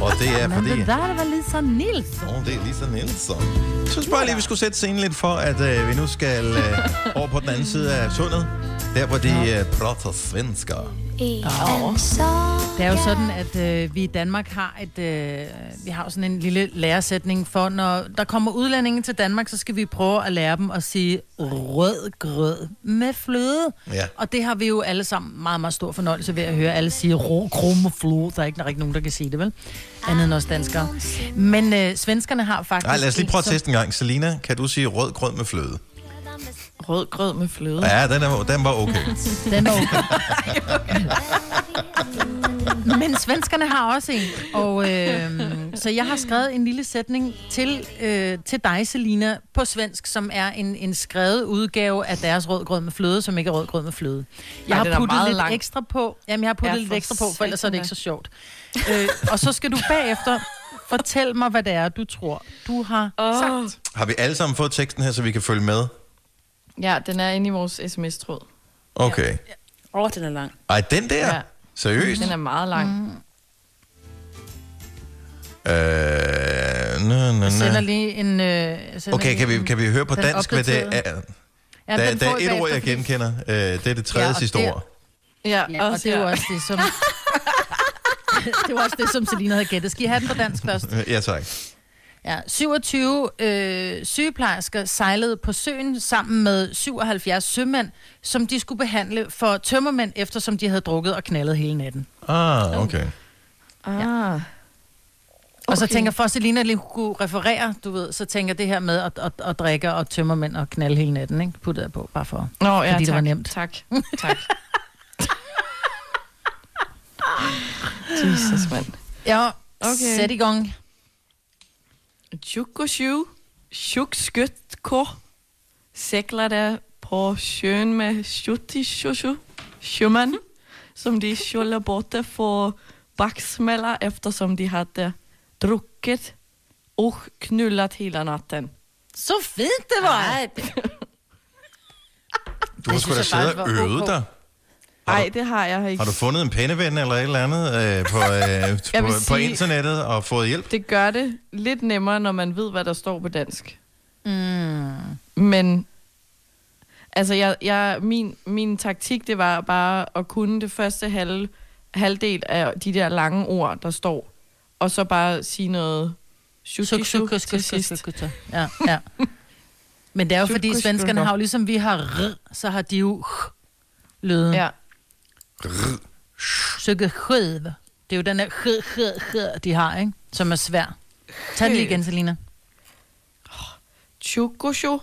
og det er Men fordi... det der, var Lisa Nielsen. Åh, oh, det er Lisa Nielsen. Jeg synes bare lige, vi skulle sætte scenen lidt for, at øh, vi nu skal øh, over på den anden side af sundet. Der, hvor de øh, prater svensker. Det er jo sådan, at øh, vi i Danmark har et, øh, vi har sådan en lille læresætning for, når der kommer udlændinge til Danmark, så skal vi prøve at lære dem at sige rød grød med fløde. Ja. Og det har vi jo alle sammen meget, meget stor fornøjelse ved at høre alle sige rå krumme fløde. Der er ikke, der er ikke nogen, der kan sige det, vel? Andet end os danskere. Men øh, svenskerne har faktisk... Nej, lad os lige prøve at teste en gang. Selina, kan du sige rød grød med fløde? Rød grød med fløde. Ja, den, er, den var okay. Den er okay. Men svenskerne har også en. Og, øh, så jeg har skrevet en lille sætning til, øh, til dig, Selina, på svensk, som er en, en skrevet udgave af deres rødgrød med fløde, som ikke er rødgrød med fløde. Jeg Ej, har puttet lidt lang. ekstra på. Jamen, jeg har puttet Ja, lidt ekstra på, for ellers er det ikke så sjovt. øh, og så skal du bagefter fortælle mig, hvad det er, du tror, du har Åh. sagt. Har vi alle sammen fået teksten her, så vi kan følge med? Ja, den er inde i vores sms-tråd. Okay. Åh, oh, den er lang. Ej, den der? Ja. Seriøst? Den er meget lang. Mm. Øh, nø, nø, Jeg sender nø. lige en... Øh, sender Okay, kan vi, kan vi høre på dansk, hvad det er? Ja, Der, der er I et ord, jeg genkender. Øh, det er det tredje Ja, sidste det- ord. Ja, Ja, og det er også det, som... det var også det, som Selina havde gættet. Skal I have den på dansk først? Ja, tak. Ja, 27 øh, sygeplejersker sejlede på søen sammen med 77 sømænd, som de skulle behandle for tømmermænd, eftersom de havde drukket og knaldet hele natten. Ah, okay. Ah. Og så Okay. tænker for, at Selina lige kunne referere, du ved, så tænker det her med at, at, at drikke og tømmermænd og knalde hele natten, ikke? Puttede jeg på, bare for. Nå, ja, Fordi tak. det var nemt. Tak, tak. Jesus, mand. Ja, Okay. okay. sæt i gang. Tjukosju, tjukskyttkå, seglade på sjön med 77 sjömän som de skulle bort för baksmälla eftersom de hade druckit och knullat hela natten. Så fint det var! Ej, Du har sgu da siddet og var øvet dig. Nej, det har jeg ikke. Har du fundet en penneven eller et eller andet øh, på, øh, på, vil på sige- internettet og fået hjælp? Det gør det lidt nemmere, når man ved, hvad der står på dansk. Mm. Men altså, jeg, jeg, min, min taktik, det var bare at kunne det første halv, halvdel af de der lange ord, der står. og så bare sige noget Suk, shuki suk, suk, til sidst. Ja, ja. Men det er jo fordi, svenskerne har jo ligesom vi har r, så har de jo lyden. Ja. Sukke skød. Det er jo den der h, h, h, de har, ikke? Som er svær. Tag den lige igen, Selina. Chukosho.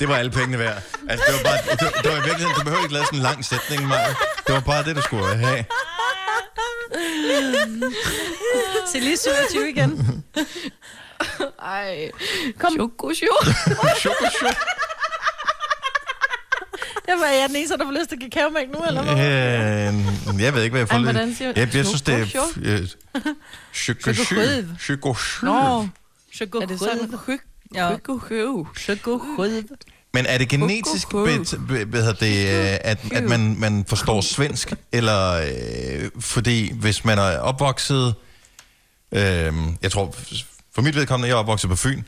Det var alle pengene værd. Altså, det var bare, det, var- det var i virkeligheden, du behøver ikke lave sådan en lang sætning, Maja. Det var bare det, du skulle have. Se lige 27 igen. Ej. Kom. Chukosho. Choko, Det var jeg den eneste, der får lyst til kakaomælk nu, eller hvad? Øh, jeg ved ikke, hvad jeg får hvordan siger- Jeg, jeg synes, det er... Choko, øh, Choko, Chokorød. choko, Nå, Sukke er det sådan? Chukosho. Sukke Men er det genetisk, Choko. bet, be- hvad hedder det, øh, at, at man, man forstår svensk? Eller øh, fordi, hvis man er opvokset... Øh, jeg tror, for mit vedkommende, jeg er opvokset på Fyn.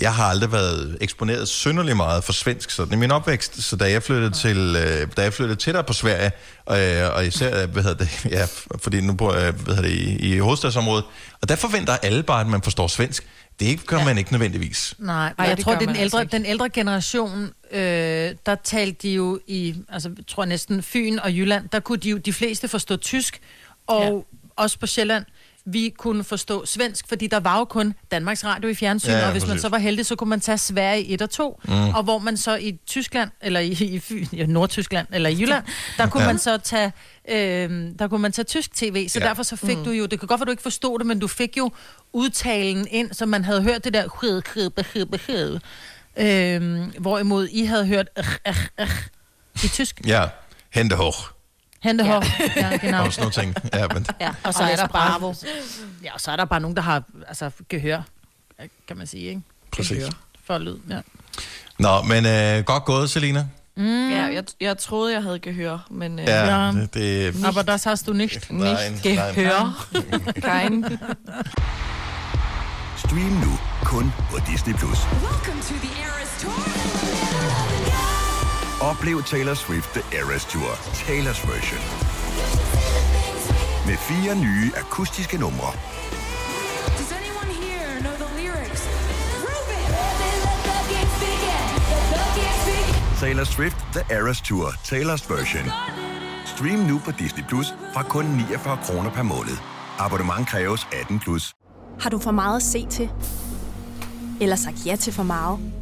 Jeg har aldrig været eksponeret synderligt meget for svensk sådan i min opvækst. Så da jeg flyttede, til, øh, da jeg flyttede tættere på Sverige, øh, og især, hvad hedder det, ja, fordi nu bor jeg hvad hedder det, i, i hovedstadsområdet, og der forventer alle bare, at man forstår svensk. Det gør ja. man ikke nødvendigvis. Nej, Ej, Ej, jeg det tror, det er den altså ældre, den ældre generation, øh, der talte de jo i, altså jeg tror næsten Fyn og Jylland, der kunne de jo de fleste forstå tysk, og ja. også på Sjælland, vi kunne forstå svensk, fordi der var jo kun Danmarks Radio i fjernsyn, Ja, ja, og hvis man præcis. så var heldig, så kunne man tage Sverige 1 og 2, mm. og hvor man så i Tyskland, eller i, i ja, Nordtyskland, eller i Jylland, der kunne Ja. man så tage, øh, der kunne man tage tysk tv, så Ja. derfor så fik mm. du jo, det kan godt være, du ikke forstod det, men du fik jo udtalen ind, så man havde hørt det der hed, hed, hed, hed, Øhm, hvorimod I havde hørt øh, øh, øh, i tysk. Ja, hente hoch. Hente Ja. ja. ja, genau. Og sådan nogle ting. Ja, men, Ja, og så er der bare, ja, og så er der bare nogen, der har altså, gehør, kan man sige, ikke? præcis. Gehør for lyd, ja. Nå, men øh, godt gået, Selina. Mm. Ja, jeg, jeg troede, jeg havde gehør, men øh, Ja, det, det Aber das hast du nicht. Nej, nicht gehør. Kein. Stream nu kun på Disney+. Plus. Oplev Taylor Swift The Eras Tour, Taylor's version. Med fire nye akustiske numre. Taylor Swift The Eras Tour, Taylor's version. Stream nu på Disney Plus fra kun 49 kroner per måned. Abonnement kræves 18 plus. Har du for meget at se til? Eller sagt ja til for meget?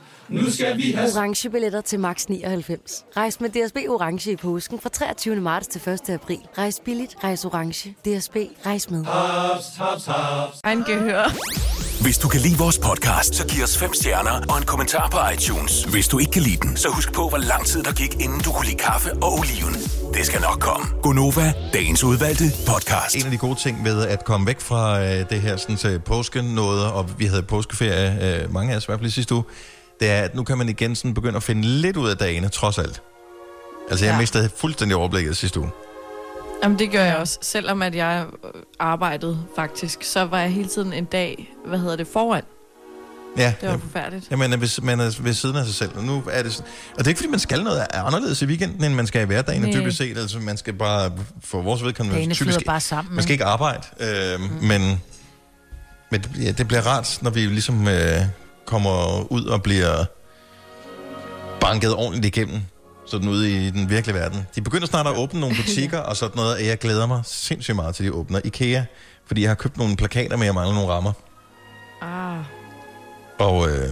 Nu skal vi have... Orange billetter til max 99. Rejs med DSB Orange i påsken fra 23. marts til 1. april. Rejs billigt, rejs orange. DSB, rejs med. Haps, haps, haps. Ein gehør. Hvis du kan lide vores podcast, så giv os fem stjerner og en kommentar på iTunes. Hvis du ikke kan lide den, så husk på, hvor lang tid der gik, inden du kunne lide kaffe og oliven. Det skal nok komme. Gonova, dagens udvalgte podcast. En af de gode ting ved at komme væk fra øh, det her sådan, til påsken noget, og vi havde påskeferie, øh, mange af os i hvert fald sidste uge, det er, at nu kan man igen sådan begynde at finde lidt ud af dagene, trods alt. Altså, jeg Ja. mistede fuldstændig overblikket sidste uge. Jamen, det gør jeg også. Selvom at jeg øh, arbejdede faktisk, så var jeg hele tiden en dag, hvad hedder det, foran. Ja, Det var ja. forfærdeligt. Ja, man er, ved, man er ved siden af sig selv, og nu er det sådan, og det er ikke, fordi man skal noget anderledes i weekenden, end man skal i hverdagen, Nej. dybest set. Altså, man skal bare, for vores vedkommende, Dagene typisk, bare sammen. man skal ikke arbejde, øh, mm. men, men det- ja, det bliver rart, når vi ligesom øh, kommer ud og bliver banket ordentligt igennem, sådan ude i den virkelige verden. De begynder snart at åbne nogle butikker og sådan noget, og jeg glæder mig sindssygt meget til, de åbner IKEA, fordi jeg har købt nogle plakater med, jeg mangler nogle rammer. Ah, Og øh,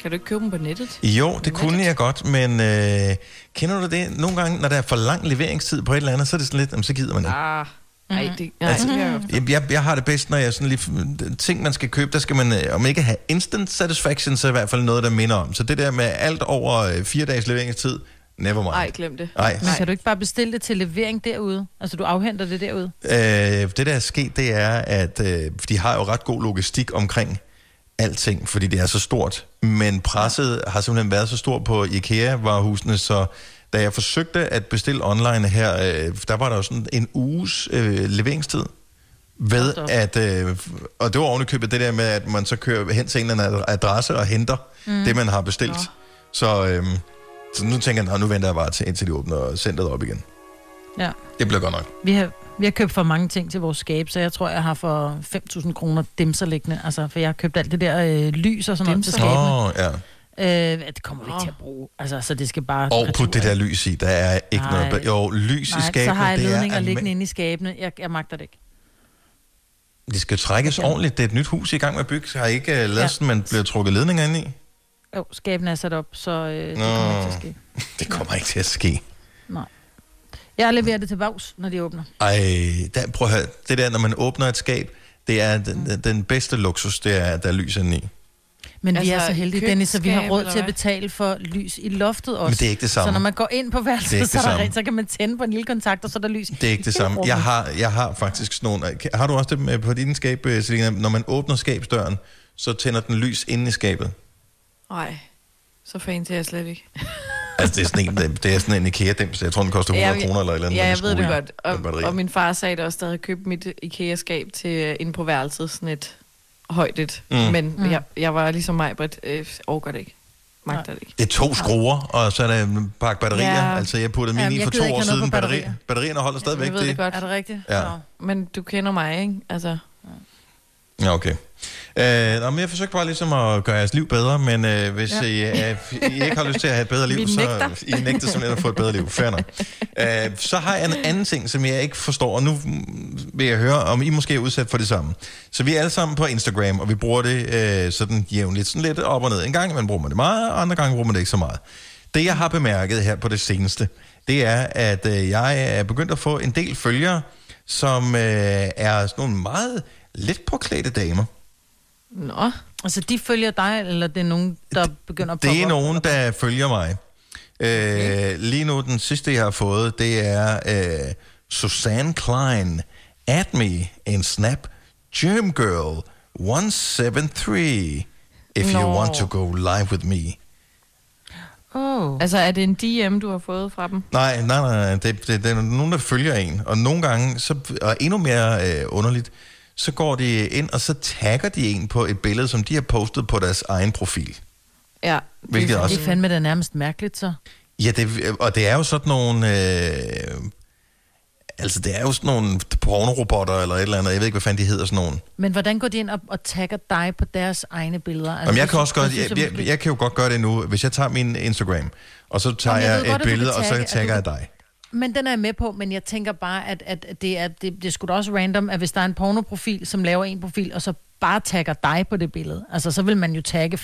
Kan du ikke købe dem på nettet? Jo, det kunne jeg godt, men øh, kender du det? Nogle gange, når der er for lang leveringstid på et eller andet, så er det sådan lidt, jamen, så gider man ikke. Ah, nej, det, nej, Altså, jeg. Jeg, har det bedst, når jeg sådan lige... Ting, man skal købe, der skal man, øh, om ikke have instant satisfaction, så i hvert fald noget, der minder om. Så det der med alt over øh, fire dages leveringstid, never mind. Nej, glem det. Nej. Men kan du ikke bare bestille det til levering derude? Altså, du afhenter det derude? Øh, det, der er sket, det er, at øh, de har jo ret god logistik omkring alting, fordi det er så stort. Men presset har simpelthen været så stort på IKEA-varehusene, så da jeg forsøgte at bestille online her, øh, der var der jo sådan en uges øh, leveringstid. Ved at, øh, og det var ovenikøbet det der med, at man så kører hen til en eller anden adresse og henter Mm. det, man har bestilt. Så, øh, så nu tænker jeg, "Nå, nu venter jeg bare til, indtil de åbner centret op igen. Ja. Det bliver godt nok. Vi har, vi har købt for mange ting til vores skab, så jeg tror, jeg har for 5.000 kroner dimser liggende. Altså, for jeg har købt alt det der øh, lys og sådan noget til skabene. Oh, ja. Øh, det kommer vi ikke til at bruge. Altså, så det skal bare... Og put det der lys i. Der er ikke Nej. noget... Jo, lys i Nej, skabene, så har jeg det ledninger er... liggende inde i skabene. Jeg, jeg magter det ikke. Det skal trækkes ordentligt. Det er et nyt hus I i gang med at bygge. Har I ikke uh, lavet ja. sådan, man bliver trukket ledninger ind i? Jo, skabene er sat op, så øh, det Nå. kommer ikke til at ske. Det kommer ikke til at ske. Nej. Jeg leverer det til Vaus, når de åbner. Ej, der, prøv at høre. Det der, når man åbner et skab, det er den, den bedste luksus, det er, at der er lys inde i. Men altså, vi Altså, er så heldige, Dennis, så vi har råd til at betale for lys i loftet også. Men det er ikke det samme. Så når man går ind på er værelset, så, er der, så kan man tænde på en lille kontakt, og så er der lys. Det er ikke det samme. Jeg har, jeg har faktisk sådan nogle... Har du også det med på din skab, øh, Selina? Når man åbner skabsdøren, så tænder den lys inde i skabet. Nej, så fan til jeg slet ikke. Altså, det er sådan en, det er sådan en IKEA-dims. Jeg tror, den koster 100 Ja, kroner eller et eller andet. Ja, jeg ved det godt. Og, og min far sagde det også, jeg havde købt mit IKEA-skab til øh, inde på værelset, sådan et højt et. Mm. Men Mm. jeg, jeg var ligesom mig, Britt, øh, overgår det ikke. Magter det ikke. Det er to skruer, og så er der en pakke batterier. Ja. Ja. Altså, jeg puttede mine Jamen, i for to år siden. batterier. batterierne holder stadigvæk Jeg ved det godt. Er det rigtigt? Ja. Nå. Men du kender mig, ikke? Altså, Ja, okay. Øh, nå, men jeg forsøgte bare ligesom at gøre jeres liv bedre, men øh, hvis Ja. I, øh, I ikke har lyst til at have et bedre liv, så. I nægter simpelthen at få et bedre liv. Fair nok. Øh, så har jeg en anden ting, som jeg ikke forstår, og nu vil jeg høre, om I måske er udsat for det samme. Så vi er alle sammen på Instagram, og vi bruger det øh, sådan jævnligt, sådan lidt op og ned. En gang man bruger man det meget, og andre gange bruger man det ikke så meget. Det, jeg har bemærket her på det seneste, det er, at øh, jeg er begyndt at få en del følgere, som øh, er sådan nogle meget let påklædte damer. Nå. Altså, de følger dig, eller det er nogen, der begynder at Det er poppe op? nogen, der følger mig. Øh, lige nu, den sidste, jeg har fået, det er øh, Susanne Klein. Add me in Snap. Germ Girl 173. If you Nå. want to go live with me. Oh. Altså, er det en DM, du har fået fra dem? Nej, nej, nej. Det, det, det er nogen, der følger en. Og nogle gange, så, og endnu mere øh, underligt, så går de ind, og så tagger de en på et billede, som de har postet på deres egen profil. Ja. Hvilket også... Det er fandme da nærmest mærkeligt, så. Ja, det, og det er jo sådan nogle... Øh, altså, det er jo sådan nogle pornorobotter eller et eller andet. Jeg ved ikke, hvad fanden de hedder, sådan nogle. Men hvordan går de ind og, og tagger dig på deres egne billeder? Altså, Jamen, jeg det kan også godt, det jeg, jeg, jeg kan jo godt gøre det nu, hvis jeg tager min Instagram, og så tager Jamen, jeg jeg, godt, et du billede, kan og så tagge, tagger jeg dig. Men den er jeg med på, men jeg tænker bare, at, at det, er, det, det er sgu da også random, at hvis der er en pornoprofil, som laver en profil, og så bare tagger dig på det billede. Altså, så vil man jo tagge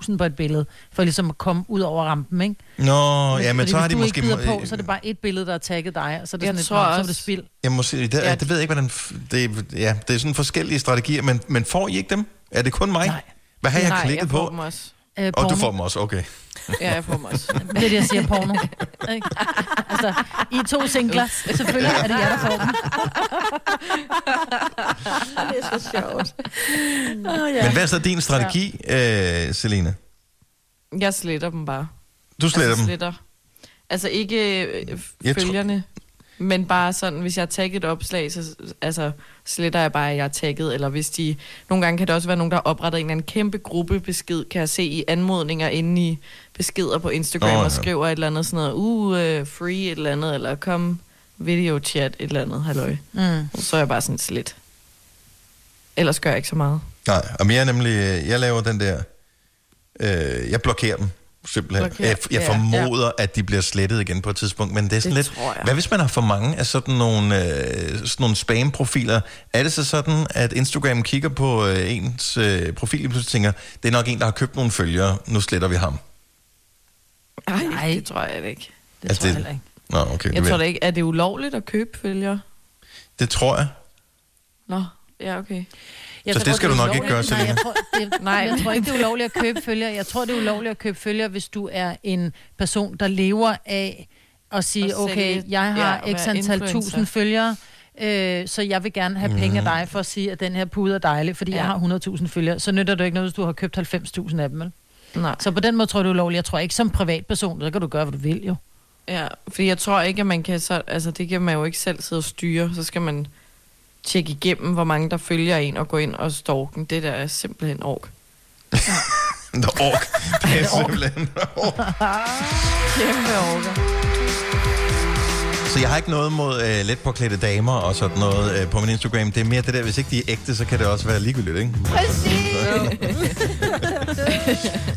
5.000 på et billede, for ligesom at komme ud over rampen, ikke? Nå, ja, men så har hvis de du måske... ikke bider på, så er det bare et billede, der er tagget dig, og så er det Jeg sådan et, tror "Nå, så er også- det spild. Jeg må sige, det, Ja. det ved jeg ikke, hvordan... Det, ja, det er sådan forskellige strategier, men, men får I ikke dem? Er det kun mig? Nej. Hvad har jeg Nej, klikket jeg på? får dem også. Øh, Og du får dem også, okay. Ja, jeg får dem også. Det er det, jeg siger, porno. Ikke? altså, I er to singler. Selvfølgelig er det jer, der får dem. det er så sjovt. Oh, Men hvad er så din strategi, ja. øh, Selina? Jeg sletter dem bare. Du sletter altså, dem? Sletter. Altså ikke øh, Jeg følgerne, men bare sådan, hvis jeg har tagget et opslag, så altså, sletter jeg bare, at jeg er tagget. Eller hvis de... Nogle gange kan det også være nogen, der har oprettet en eller anden kæmpe gruppebesked, kan jeg se i anmodninger inde i beskeder på Instagram, oh, ja. og skriver et eller andet sådan noget, uh, uh, free et eller andet, eller kom video chat et eller andet, halløj. Mm. Så er jeg bare sådan slet. Ellers gør jeg ikke så meget. Nej, og jeg er nemlig... øh, Jeg laver den der... Øh, jeg blokerer dem. Simpelthen. Okay, Jeg, jeg ja, formoder, at de bliver slettet igen på et tidspunkt, men det er sådan Det lidt... jeg. Hvad hvis man har for mange af sådan nogle, øh, sådan nogle spam-profiler? Er det så sådan, at Instagram kigger på øh, ens øh, profil og pludselig tænker, det er nok en, der har købt nogle følgere, nu sletter vi ham? Ej, Nej, det tror jeg ikke. Det Altså, tror jeg det- heller ikke. Nå, okay. Jeg det, tror da ikke, er det ulovligt at købe følger? det tror jeg. Nå, ja, okay. Så det skal du nok ikke gøre, Nej, jeg Selina. tror, det, Nej, jeg tror ikke, det er ulovligt at købe følger. Jeg tror, det er ulovligt at købe følger, hvis du er en person, der lever af at sige, At sælge- okay, jeg ja, har være x antal tusind følgere, øh, så jeg vil gerne have penge af dig for at sige, at den her pude er dejlig, fordi ja. jeg Ja. har 100.000 følgere. Så nytter det ikke noget, hvis du har købt 90.000 af dem, vel? Nej. Så på den måde tror jeg, det er ulovligt. Jeg tror ikke som privatperson, så kan du gøre, hvad du vil jo. Ja, fordi jeg tror ikke, at man kan så... Altså, det kan man jo ikke selv sidde og styre. Så skal man tjekke igennem, hvor mange der følger en, og gå ind og stalke den. Det der er simpelthen ork. Nå, ork. Det er simpelthen ork. Kæmpe orker. Så jeg har ikke noget mod øh, let påklædte damer og sådan noget øh, på min Instagram. Det er mere det der, hvis ikke de er ægte, så kan det også være ligegyldigt, ikke?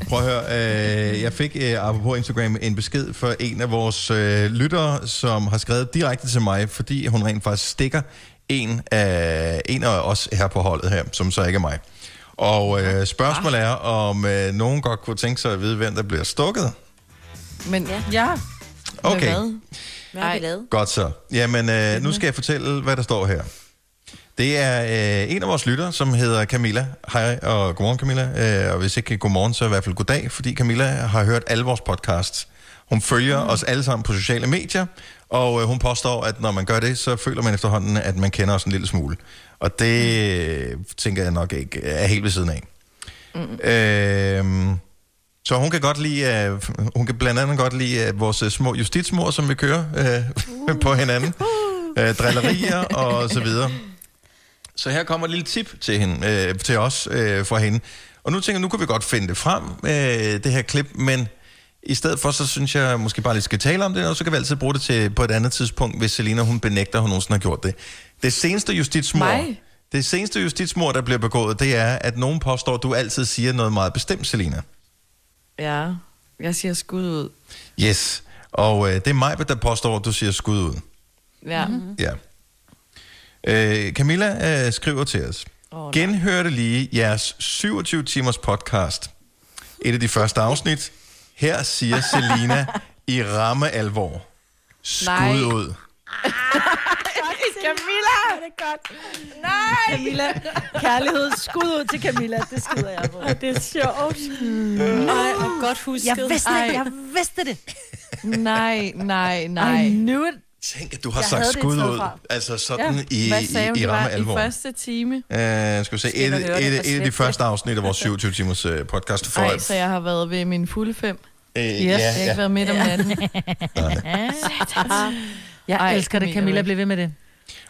Prøv at høre, øh, jeg fik øh, apropos Instagram en besked fra en af vores øh, lyttere, som har skrevet direkte til mig, fordi hun rent faktisk stikker en af, en af os her på holdet her, som så ikke er mig. Og øh, spørgsmålet er, om øh, nogen godt kunne tænke sig at vide, hvem der bliver stukket. Men ja. ja. Okay. Hvad har vi lavet? Godt så. Jamen, øh, nu skal jeg fortælle, hvad der står her. Det er øh, en af vores lyttere, som hedder Camilla. Hej og godmorgen Camilla. Øh, og hvis ikke godmorgen, så i hvert fald goddag, fordi Camilla har hørt alle vores podcasts. Hun følger mm. os alle sammen på sociale medier, og øh, hun påstår, at når man gør det, så føler man efterhånden, at man kender os en lille smule. Og det øh, tænker jeg nok ikke er helt ved siden af. Mm. Øh, så hun kan godt lide, uh, hun kan blandt andet godt lide uh, vores små justitsmor, som vi kører uh, på hinanden. Uh, drillerier og så videre. Så her kommer et lille tip til, hende, uh, til os uh, fra hende. Og nu tænker jeg, nu kan vi godt finde det frem, uh, det her klip, men i stedet for, så synes jeg måske bare lige skal tale om det, og så kan vi altid bruge det til på et andet tidspunkt, hvis Selina hun benægter, at hun nogensinde har gjort det. Det seneste justitsmor, Mig? det seneste justitsmor, der bliver begået, det er, at nogen påstår, at du altid siger noget meget bestemt, Selina. Ja, jeg siger skud ud. Yes. Og øh, det er mig, der påstår, at du siger skud ud. Ja. Mhm. Mm-hmm. Ja. Øh, Camilla øh, skriver til os. Oh, Genhørte lige jeres 27 timers podcast. Et af de første afsnit. Her siger Selina i ramme alvor. Skud Nej. ud. Camilla! Det er godt. Nej! Camilla, kærlighed, skud ud til Camilla, det skider jeg på. Det er sjovt. Ej, og godt husket. Jeg vidste Ej. det, jeg vidste det. Nej, nej, nej. I knew it. Tænk, at du har Jeg sagt havde det et skud ud. Altså sådan Ja. i, Hvad sagde hun, i, i det ramme alvor. i første time? Uh, skal vi se, Skal et, et, det et, et af de første afsnit af vores 27 timers uh, podcast. For, Nej, så jeg har været ved min fulde fem. øh, Yes. ja, Jeg har ikke ja. været midt om natten. Jeg Ej, elsker det, Camilla, bliv ved med det.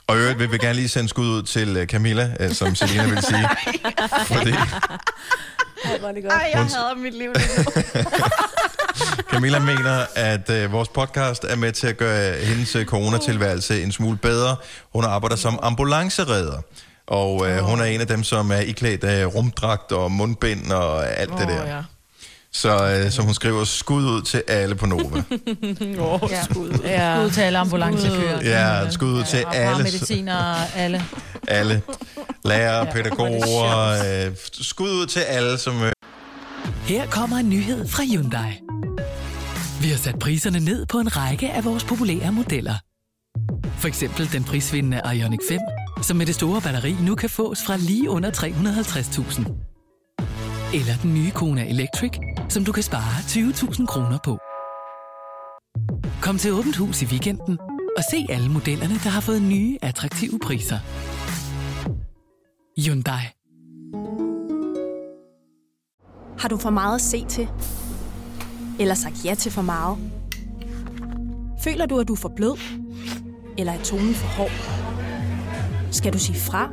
Og i øvrigt vil vi gerne lige sende skud ud til uh, Camilla, uh, som Selina vil sige. Fordi Ej, hvor det godt. Ej, jeg hader mit liv lige nu. Camilla mener, at uh, vores podcast er med til at gøre hendes øh, coronatilværelse en smule bedre. Hun arbejder som ambulanceredder. Og uh, hun er en af dem, som er iklædt af rumdragt og mundbind og alt det der. Ja. Så uh, som hun skriver, skud ud til alle på Nova. Ja. Skud Ja. ud til alle ambulancefører. Ja, skud ud til Og alle, mediciner alle. alle lærere, Ja, pædagoger. Uh, skud ud til alle, som... Uh, Her kommer en nyhed fra Hyundai. Vi har sat priserne ned på en række af vores populære modeller. For eksempel den prisvindende Ioniq 5, som med det store batteri nu kan fås fra lige under 350.000. Eller den nye Kona Electric, som du kan spare 20.000 kroner på. Kom til Åbent Hus i weekenden og se alle modellerne, der har fået nye, attraktive priser. Hyundai. Har du for meget at se til? Eller sagt ja til for meget? Føler du, at du er for blød? Eller er tonen for hård? Skal du sige fra?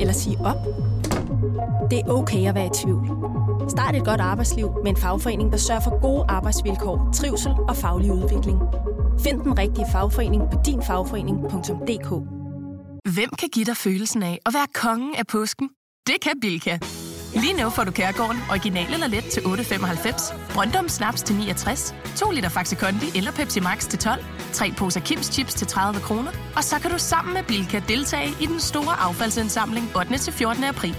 Eller sige op? Det er okay at være i tvivl. Start et godt arbejdsliv med en fagforening, der sørger for gode arbejdsvilkår, trivsel og faglig udvikling. Find den rigtige fagforening på dinfagforening.dk Hvem kan give dig følelsen af at være kongen af påsken? Det kan Bilka! Lige nu får du Kærgården original eller let til 8.95, Brøndum Snaps til 69, 2 liter Faxi Kondi eller Pepsi Max til 12, 3 poser Kims Chips til 30 kroner, og så kan du sammen med Bilka deltage i den store affaldsindsamling 8. til 14. april.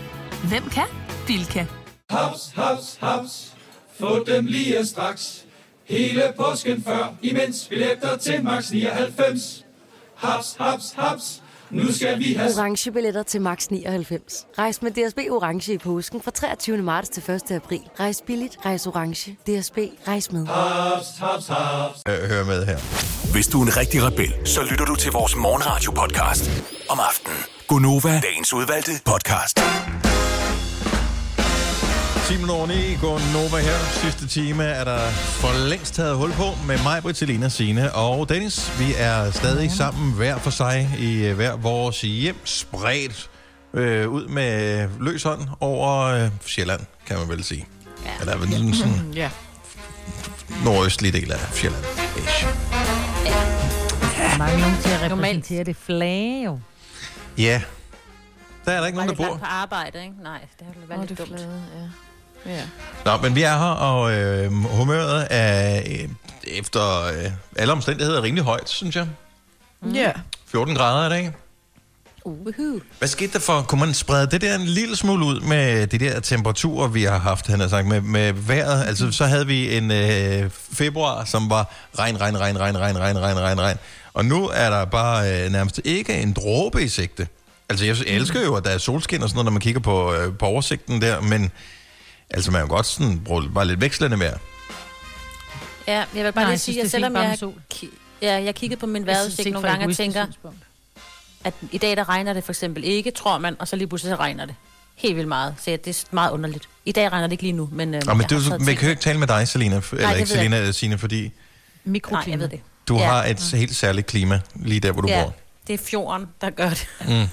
Hvem kan? Bilka. Haps, haps, haps. Få dem lige straks. Hele påsken før, imens billetter til max 99. Haps, haps, haps. Nu skal vi have... Orange billetter til max 99. Rejs med DSB Orange i påsken fra 23. marts til 1. april. Rejs billigt, rejs orange. DSB, rejs med. Haps, haps, haps. Øh, hør med her. Hvis du er en rigtig rebel, så lytter du til vores morgenradio-podcast om aftenen. Gunova, dagens udvalgte podcast. 10 minutter over 9, går Nova her. Sidste time er der for længst taget hul på med mig, Britalina, Signe og Dennis. Vi er stadig sammen hver for sig i øh, hver vores hjem, spredt øh, ud med løs hånd over øh, Sjælland, kan man vel sige. Ja. Eller vel sådan, sådan Ja. nordøstlige del af Sjælland. Der mangler nogen til at repræsentere det flag, jo. Ja, der er der ikke Var nogen, der bor. på arbejde, ikke? Nej, det har været lidt dumt. flade, ja. Ja. Nå, men vi er her, og øh, humøret er øh, efter øh, alle omstændigheder rimelig højt, synes jeg. Ja. 14 grader i dag. Uhuh. Hvad skete der for? Kunne man sprede det der en lille smule ud med de der temperaturer, vi har haft, han har sagt, med, med vejret? Altså, så havde vi en øh, februar, som var regn, regn, regn, regn, regn, regn, regn, regn, regn. Og nu er der bare øh, nærmest ikke en dråbe i sigte. Altså, jeg elsker jo, at der er solskin og sådan noget, når man kigger på, øh, på oversigten der, men altså, man kan jo godt sådan bruge bare lidt vekslende mere. Ja, jeg vil bare Nej, lige jeg sige, at selvom jeg, ja, jeg kiggede på min Jeg vejrudsigt nogle gange og tænker, at i dag der regner det for eksempel ikke, tror man, og så lige pludselig så regner det. Helt vildt meget. Så ja, det er meget underligt. I dag regner det ikke lige nu, men... Øh, Nå, men jeg er taget man kan jo ikke tale med dig, Selina, eller ikke jeg Selina eller Signe, fordi Nej, jeg ved det. du Ja. har et helt særligt klima lige der, hvor du ja, bor. det er fjorden, der gør det. Mm.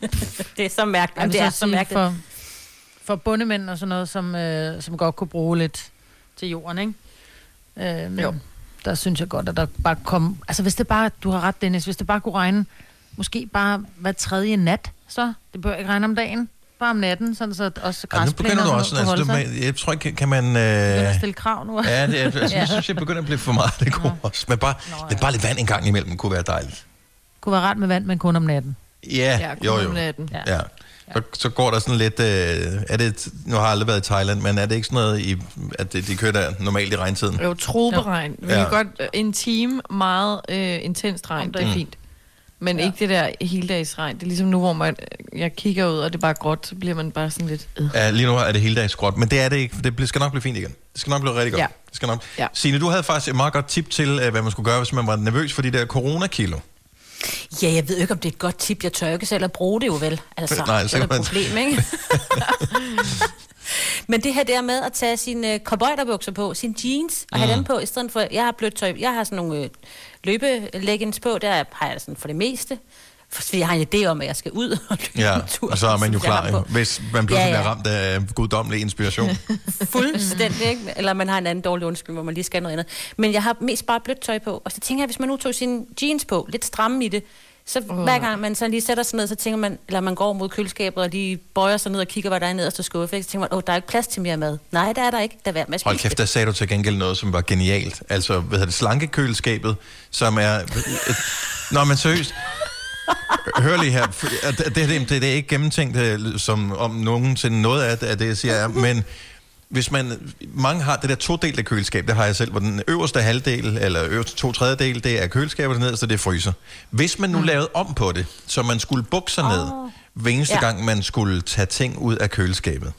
det er så mærkeligt. Jeg Jamen, det er så så mærkeligt. for, for bundemænd og sådan noget, som, øh, som godt kunne bruge lidt til jorden, ikke? Øhm, jo. Der synes jeg godt, at der bare kom... Altså hvis det bare... Du har ret, Dennis. Hvis det bare kunne regne, måske bare hver tredje nat, så. Det bør ikke regne om dagen. Bare om natten, sådan så også Ja, nu græsplæner begynder du og også, sådan noget altså, du, med- jeg tror ikke, kan man... Øh, Begynder at stille krav nu. Ja, det er, altså, Ja. jeg synes, jeg begynder at blive for meget. Det kunne også. Men bare, men bare lidt vand en gang imellem kunne være dejligt. kunne være ret med vand, men kun om natten. Ja, Ja, kun jo om jo. natten. Ja. Så, så går der sådan lidt... Øh, er det, nu har jeg aldrig været i Thailand, men er det ikke sådan noget, i, at de, de kører der normalt i regntiden? Jo, troberegn. Vi Ja. kan godt øh, en time meget øh, intenst regn, det er Mm. fint. Men ja. ikke det der heldagsregn. Det er ligesom nu, hvor man, jeg kigger ud, og det er bare gråt, så bliver man bare sådan lidt... Øh. Ja, lige nu er det hele dags gråt, men det er det ikke, det bliver- skal nok blive fint igen. Det skal nok blive rigtig godt. Ja. Det skal nok. Ja. Signe, du havde faktisk et meget godt tip til, øh, hvad man skulle gøre, hvis man var nervøs for de der coronakilo. Ja, jeg ved ikke, om det er et godt tip. Jeg tør ikke selv at bruge det jo vel. Altså, Nej, det er kan et man- problem, ikke? Men det her der med at tage sine uh, på, sine jeans, og have Mm. dem på, i stedet for, jeg har blødt tøj, jeg har sådan nogle øh, løbeleggings på, der har jeg sådan for det meste, fordi jeg har en idé om, at jeg skal ud og løbe Ja, en tur. og så er man jo klar, jo, hvis man pludselig Ja, ja. bliver ramt af guddommelig inspiration. Fuldstændig, ikke? Eller man har en anden dårlig undskyldning, hvor man lige skal noget andet. Men jeg har mest bare blødt tøj på. Og så tænker jeg, hvis man nu tog sine jeans på, lidt stramme i det, så hver gang man så lige sætter sig ned, så tænker man, eller man går mod køleskabet og lige bøjer sig ned og kigger, hvad der er nederst og skuffe, ikke? så tænker man, åh, der er ikke plads til mere mad. Nej, der er der ikke. Der er værd med Hold kæft, der sagde du til gengæld noget, som var genialt. Altså, hvad hedder det, slankekøleskabet, som er... Nå, men seriøst. Hør lige her. Det, det, det, det er ikke gennemtænkt, øh, som om nogensinde noget af det, jeg siger er, men hvis man, mange har det der todelte køleskab, det har jeg selv, hvor den øverste halvdel, eller øverste to tredjedel, det er køleskab, og det nederste, det er fryser. Hvis man nu mm. lavede om på det, så man skulle bukke sig ned, hver eneste Ja. gang man skulle tage ting ud af køleskabet,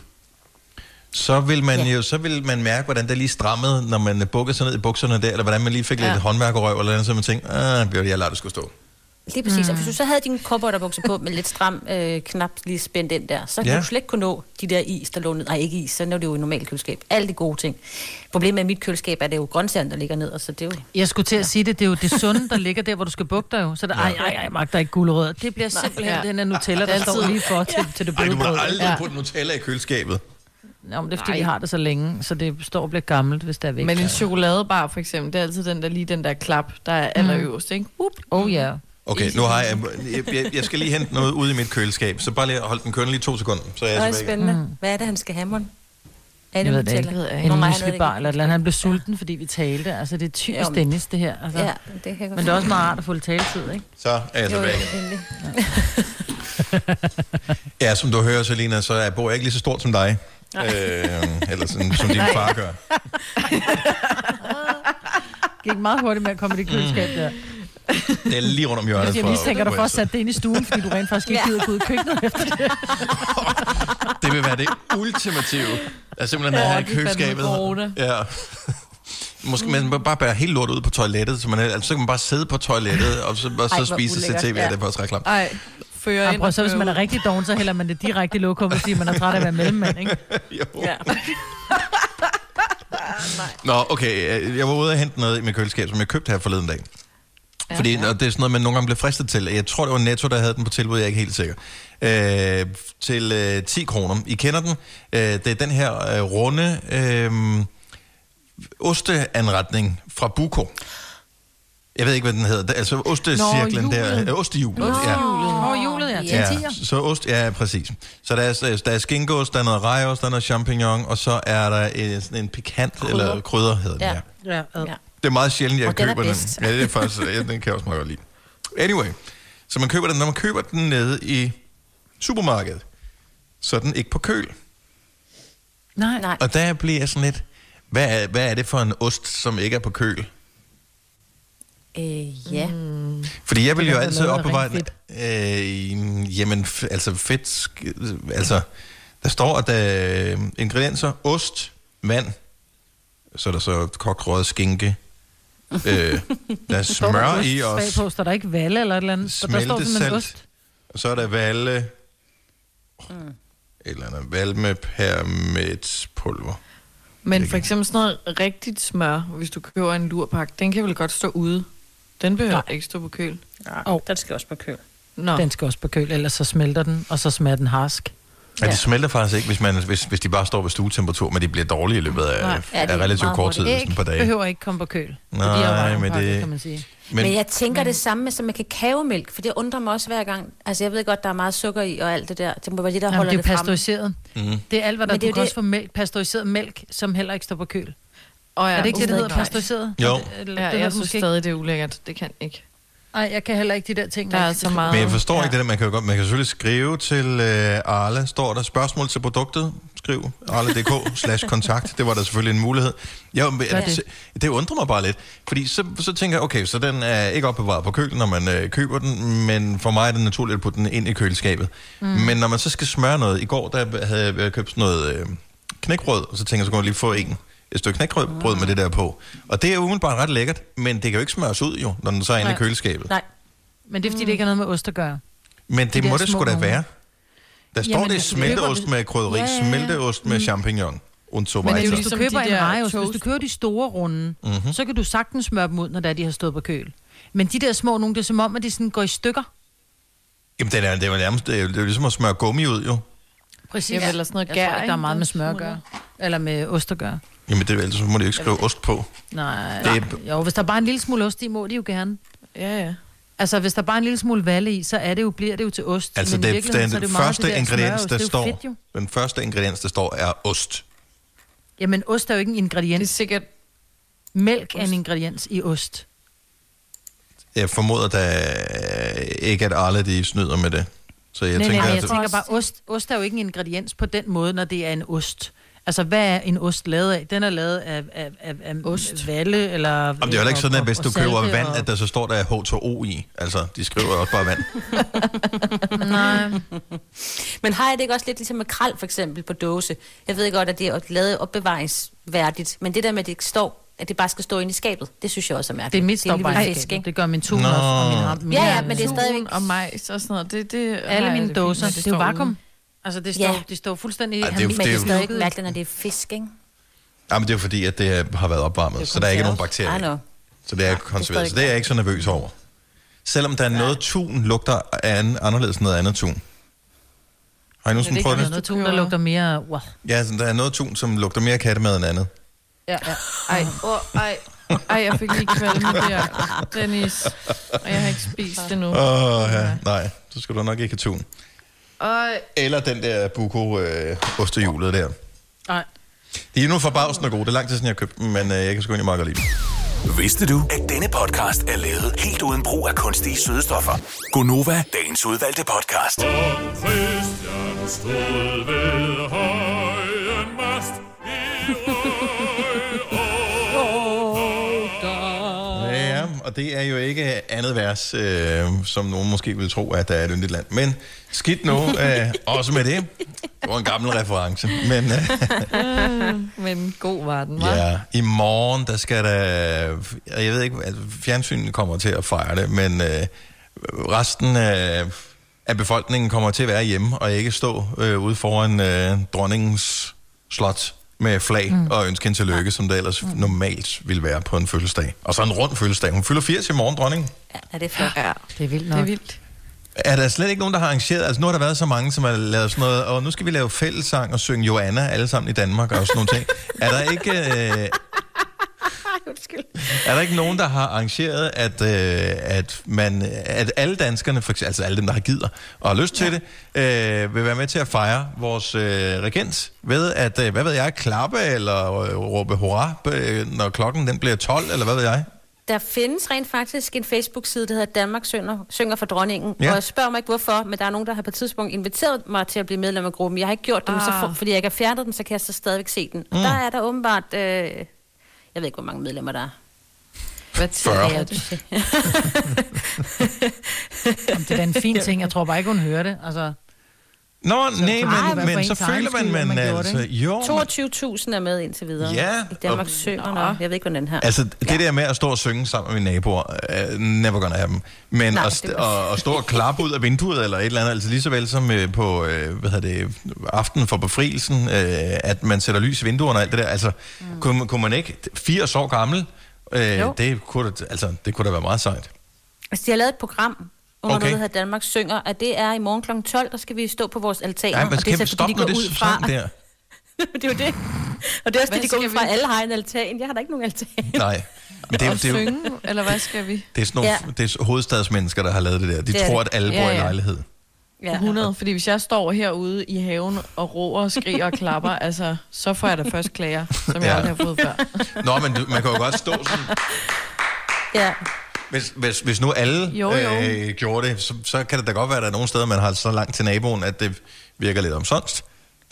så vil man ja. jo så vil man mærke, hvordan det lige strammede, når man bukkede sig ned i bukserne der, eller hvordan man lige fik ja. Lidt håndværkerøv, eller andet, så man tænkte, ah, jeg lader det skulle stå. Lige præcis. Mm. Og hvis du så havde dine cowboyderbukser på med lidt stram øh, knap lige spændt ind der, så Ja. ja. du slet ikke kunne nå de der is, der lå ned. Nej, ikke is, så er det jo i normalt køleskab. Alle de gode ting. Problemet med mit køleskab er, at det er jo grøntsagerne, der ligger ned, og så det er jo... Jeg skulle til at sige det, det er jo det sunde, der ligger der, hvor du skal bukke dig jo. Så der, ej, ej, ej, magter ikke guldrødder. Det bliver Nej, simpelthen ja. den her Nutella, der Altid. står lige for til, til det Ej, bløde du må aldrig Ja. putte Nutella i køleskabet. Nå, men det er fordi, vi har det så længe, så det står og bliver gammelt, hvis det er væk. Men en chokoladebar for eksempel, det er altid den der, lige den der klap, der er allerøverst, ikke? Up. Oh ja. Okay, nu har jeg, jeg, jeg, jeg skal lige hente noget ud i mit køleskab, så bare lige hold den kørende lige to sekunder, så er jeg Det er tilbage. spændende. Mm. Hvad er det, han skal have, mon? Er Jeg ved det ikke. Nå, En det muslibar eller et eller andet. Han blev sulten, fordi vi talte. Altså, det er typisk men- Dennis, det her. Altså. Ja, det kan Men det er også meget rart at få lidt taletid, ikke? Så er jeg jo, tilbage. endelig. Ja, som du hører, Selina, så er bor jeg ikke lige så stort som dig. Nej. Øh, eller sådan, som din far gør. Gik meget hurtigt med at komme i det køleskab der. Det er lige rundt om hjørnet. Jeg fra- mistænker dig for jeg at sætte det ind i stuen, fordi du rent faktisk ikke Ja. gider gå ud i køkkenet efter det. Det vil være det ultimative. At simpelthen Åh, have i køleskabet. Ja. Måske man bare bære helt lort ud på toilettet, så, man, altså, så kan man bare sidde på toilettet, og så, og Ej, så hvor spise ulækkert. tv, ja. Ja. det er faktisk ret klamt. Ej, fører Ja, ind prøv, og så hvis man er rigtig doven, så hælder man det direkte i lokummet, fordi man er træt af at være mellemmand, ikke? jo. Ja. Nå, okay, øh, jeg var ude og hente noget i mit køleskab, som jeg købte her forleden dag. Ja, Fordi ja. det er sådan noget, man nogle gange bliver fristet til. Jeg tror, det var Netto, der havde den på tilbud, jeg er ikke helt sikker. Øh, til øh, 10 kroner. I kender den. Øh, det er den her øh, runde øh, osteanretning fra Buko. Jeg ved ikke, hvad den hedder. Altså ostecirklen Nå, der. Øh, ostehjulet. Nå, ja. Åh, julet, ja. Til Ja, tiger. så ost, ja, præcis. Så der er, der er skinkeost, der er noget rejeost, der er noget champignon, og så er der en, sådan en pikant, krydder. eller krydder hedder den, ja. Ja, ad. Det er meget sjældent, jeg Og den er køber den. bedst. Ja, det er faktisk, ja, den kan jeg også meget godt lide. Anyway, så man køber den, når man køber den nede i supermarkedet, så er den ikke på køl. Nej. Nej. Og der bliver jeg sådan lidt, hvad er, hvad er det for en ost, som ikke er på køl? Øh, ja. Mm. Fordi jeg vil jo altid opbevare den. Øh, jamen, altså fedt... Altså, der står, at der er ingredienser, ost, vand, så er der så kogt røget skinke, øh, der er smør i også, på, står der ikke valle eller et eller andet? For der står smeltesalt, ost. og så er der valle, Mm. et eller andet, valme pulver. Men for eksempel sådan noget rigtigt smør, hvis du køber en lurpak, den kan vel godt stå ude. Den behøver Nej. ikke stå på køl. Nej, Åh. den skal også på køl. Nå. Den skal også på køl, ellers så smelter den, og så smager den harsk. Ja. det smelter faktisk ikke, hvis, man, hvis, hvis de bare står ved stuetemperatur, men de bliver dårlige i løbet af, Nej. Ja, det af relativt kort tid, sådan et par dage. behøver ikke komme på køl. Nej, men det- kan man sige. Men, men jeg tænker det samme med, som med kakaomælk, for det undrer mig også hver gang. Altså, jeg ved godt, der er meget sukker i og alt det der. Det må være det, der Jamen, holder det er det fremme. pasteuriseret. Mm. Det er alt, hvad der Men det er du kan også det- få mælk, pasteuriseret mælk, som heller ikke står på køl. Og Er det ikke det, det hedder pasteuriseret? Jo. Er det- Eller, Ja, det hedder jeg det synes stadig, det er ulækkert. Det kan ikke. Nej, jeg kan heller ikke de der ting. Der er så meget- Men jeg forstår ja. ikke det der, man kan jo godt, man kan selvfølgelig skrive til øh, Arla, står der spørgsmål til produktet, skriv arla.dk slash kontakt, det var der selvfølgelig en mulighed. Gør det. det? det undrer mig bare lidt, fordi så, så tænker jeg, okay, så den er ikke opbevaret på kølen, når man øh, køber den, men for mig er det naturligt at putte den ind i køleskabet. Mm. Men når man så skal smøre noget, i går der havde jeg købt sådan noget øh, knækbrød, og så tænker jeg, så kan jeg lige få en et stykke knækbrød brød med det der på. Og det er umiddelbart ret lækkert, men det kan jo ikke smøres ud jo, når den så er inde i køleskabet. Nej. Men det er, fordi det ikke har noget med ost at gøre. Men De det der må det sgu da være. Der står Jamen, det altså, smelteost køber- med krydderi, Ja, ja, ja. smelteost med champignon und so Men weiter. hvis ligesom du køber de en der rejeost, hvis du køber de store runde, Mhm. mm-hmm. så kan du sagtens smøre dem ud, når det er, de har stået på køl. Men de der små nogle, det er som om, at de sådan går i stykker. Jamen, det er, det er jo nærmest, det er, jo- det er jo ligesom at smøre gummi ud, jo. Præcis. Jamen, eller sådan noget jeg gær, tror ikke, der er meget med smør at gøre. Eller med ost at gøre. Jamen, det er, ellers så må de ikke skrive ost på. Nej, Det er- jo, hvis der er bare en lille smule ost i, må de jo gerne. Ja, ja. Altså, hvis der bare er en lille smule valle i, så er det jo, bliver det jo til ost. Altså, Men i det, virkeligheden, den, så er det første det der ingrediens, der er jo står, fedt, den første ingrediens, der står, er ost. Jamen, ost er jo ikke en Det er ingrediens. sikkert... Mælk er en ingrediens i ost. Jeg formoder da ikke, at alle de snyder med det. Så jeg nej, tænker, nej, jeg at, tænker bare, ost, ost er jo ikke en ingrediens på den måde, når det er en ost. Altså, hvad er en ost lavet af? Den er lavet af, af, af, af Ost. valle, eller... Jamen, det er jo ikke sådan, at hvis du køber salte vand, og- at der så står der H2O i. Altså, de skriver også bare vand. Nej. Men har jeg det ikke også lidt ligesom med kral, for eksempel, på dåse? Jeg ved godt, at det er lavet opbevaringsværdigt, men det der med, at det ikke står, at det bare skal stå inde i skabet, det synes jeg også er mærkeligt. Det er mit står bare fisk, ikke? Det gør min tun også, og min ham. Ja, ja, men det er stadigvæk... Og majs og sådan noget. Det, det Alle mine det dåser, med, det er jo vakuum. Altså, det står, Ja. det står fuldstændig... Ej, det er Men det er jo- stadig mærkeligt, når det er fisk, ikke? Jamen, det er jo fordi, at det har været opvarmet, Det så der er ikke nogen bakterier. I know. Så det er konserveret. Så det er jeg ikke så nervøs over. Selvom der er noget tun, lugter an, anderledes end noget andet tun. Har I Det nogensinde er prøvet noget det? tun, der lugter mere... Wow. Ja, sådan, der er noget tun, som lugter mere kattemad end andet. Ja, ja. Ej, oh, ej. Ej, jeg fik lige kvalme der, Dennis. Og jeg har ikke spist det nu. Åh, oh, ja. Nej, så skal du nok ikke have tun. Ej. Eller den der buko øh, ostehjulet der. Nej. De er nu forbavsende gode. Det er lang tid siden, jeg har købt dem, men øh, jeg kan sgu egentlig meget godt lide dem. Vidste du, at denne podcast er lavet helt uden brug af kunstige sødestoffer? Gonova, dagens udvalgte podcast. Christian stod ved højen mast Ja, og det er jo ikke andet vers, øh, som nogen måske vil tro, at der er et yndigt land. Men skidt nu, øh, også med det. Det var en gammel reference. Men øh, Men god var den, var. ja, i morgen, der skal der... Jeg ved ikke, altså, fjernsynet kommer til at fejre det, men øh, resten af, af befolkningen kommer til at være hjemme, og ikke stå øh, ude foran øh, dronningens slot med flag mm. og ønske hende tillykke, som det ellers mm. normalt ville være på en fødselsdag. Og så en rund fødselsdag. Hun fylder 80 i morgen, dronningen. Er det flot? Ja, Det er vildt det nok. er vildt. Er der slet ikke nogen, der har arrangeret? Altså nu har der været så mange, som har lavet sådan noget, og nu skal vi lave fællessang og synge Joanna alle sammen i Danmark og sådan nogle ting. Er der ikke, øh, er der ikke nogen, der har arrangeret, at, øh, at, man, at alle danskerne, for eksempel, altså alle dem, der har gider og har lyst ja. til det, øh, vil være med til at fejre vores øh, regent ved at, øh, hvad ved jeg, klappe eller øh, råbe hurra, øh, når klokken den bliver 12, eller hvad ved jeg? Der findes rent faktisk en Facebook-side, der hedder Danmark synger, synger for dronningen. Ja. Og jeg spørger mig ikke hvorfor, men der er nogen, der har på et tidspunkt inviteret mig til at blive medlem af gruppen. Jeg har ikke gjort det, ah. så for, fordi jeg ikke har fjernet den, så kan jeg så stadigvæk se den. Mm. Der er der åbenbart, øh, jeg ved ikke, hvor mange medlemmer der er. Hvad 40. Ja, Om det er da en fin ting. Jeg tror bare ikke, hun hører det. Altså, Nå, nej, så men, men for så føler man, man, man altså, jo, men- 22.000 er med indtil videre. Ja, I Danmark og- synger, nå. jeg ved ikke, hvordan den her. Altså, det ja. der med at stå og synge sammen med mine naboer, uh, never gonna happen. Men Nej, at, st- var- og, at stå og klappe ud af vinduet eller et eller andet, altså lige så vel som uh, på, uh, hvad hedder det, aftenen for befrielsen, uh, at man sætter lys i vinduerne og alt det der. Altså, mm. kunne, kunne man ikke, 80 år gammel, uh, det, kunne, da- altså, det kunne da være meget sejt. Altså, de har lavet et program under Okay. noget, der hedder Danmark synger, at det er i morgen kl. 12, der skal vi stå på vores altaner. Nej, men og det er så, fordi de går det ud fra... sang der. det er jo det. Og det er også Hvad det, de går ud skal fra, vi? alle har en altan. Jeg har da ikke nogen altan. Nej, men det, er- Og det, er synge, eller hvad skal vi? det er sådan nogle, Ja. det er hovedstadsmennesker, der har lavet det der. De Det tror, det. at alle Ja, bor i ja. lejlighed. Ja. 100, fordi hvis jeg står herude i haven og råber og skriger og klapper, altså, så får jeg da først klager, som jeg Ja. aldrig har fået før. Nå, men du, man kan jo godt stå sådan, Ja. Hvis, hvis, hvis nu alle Jo, jo. Øh, gjorde det, så, så kan det da godt være, at der er nogle steder, man har så langt til naboen, at det virker lidt omsonst.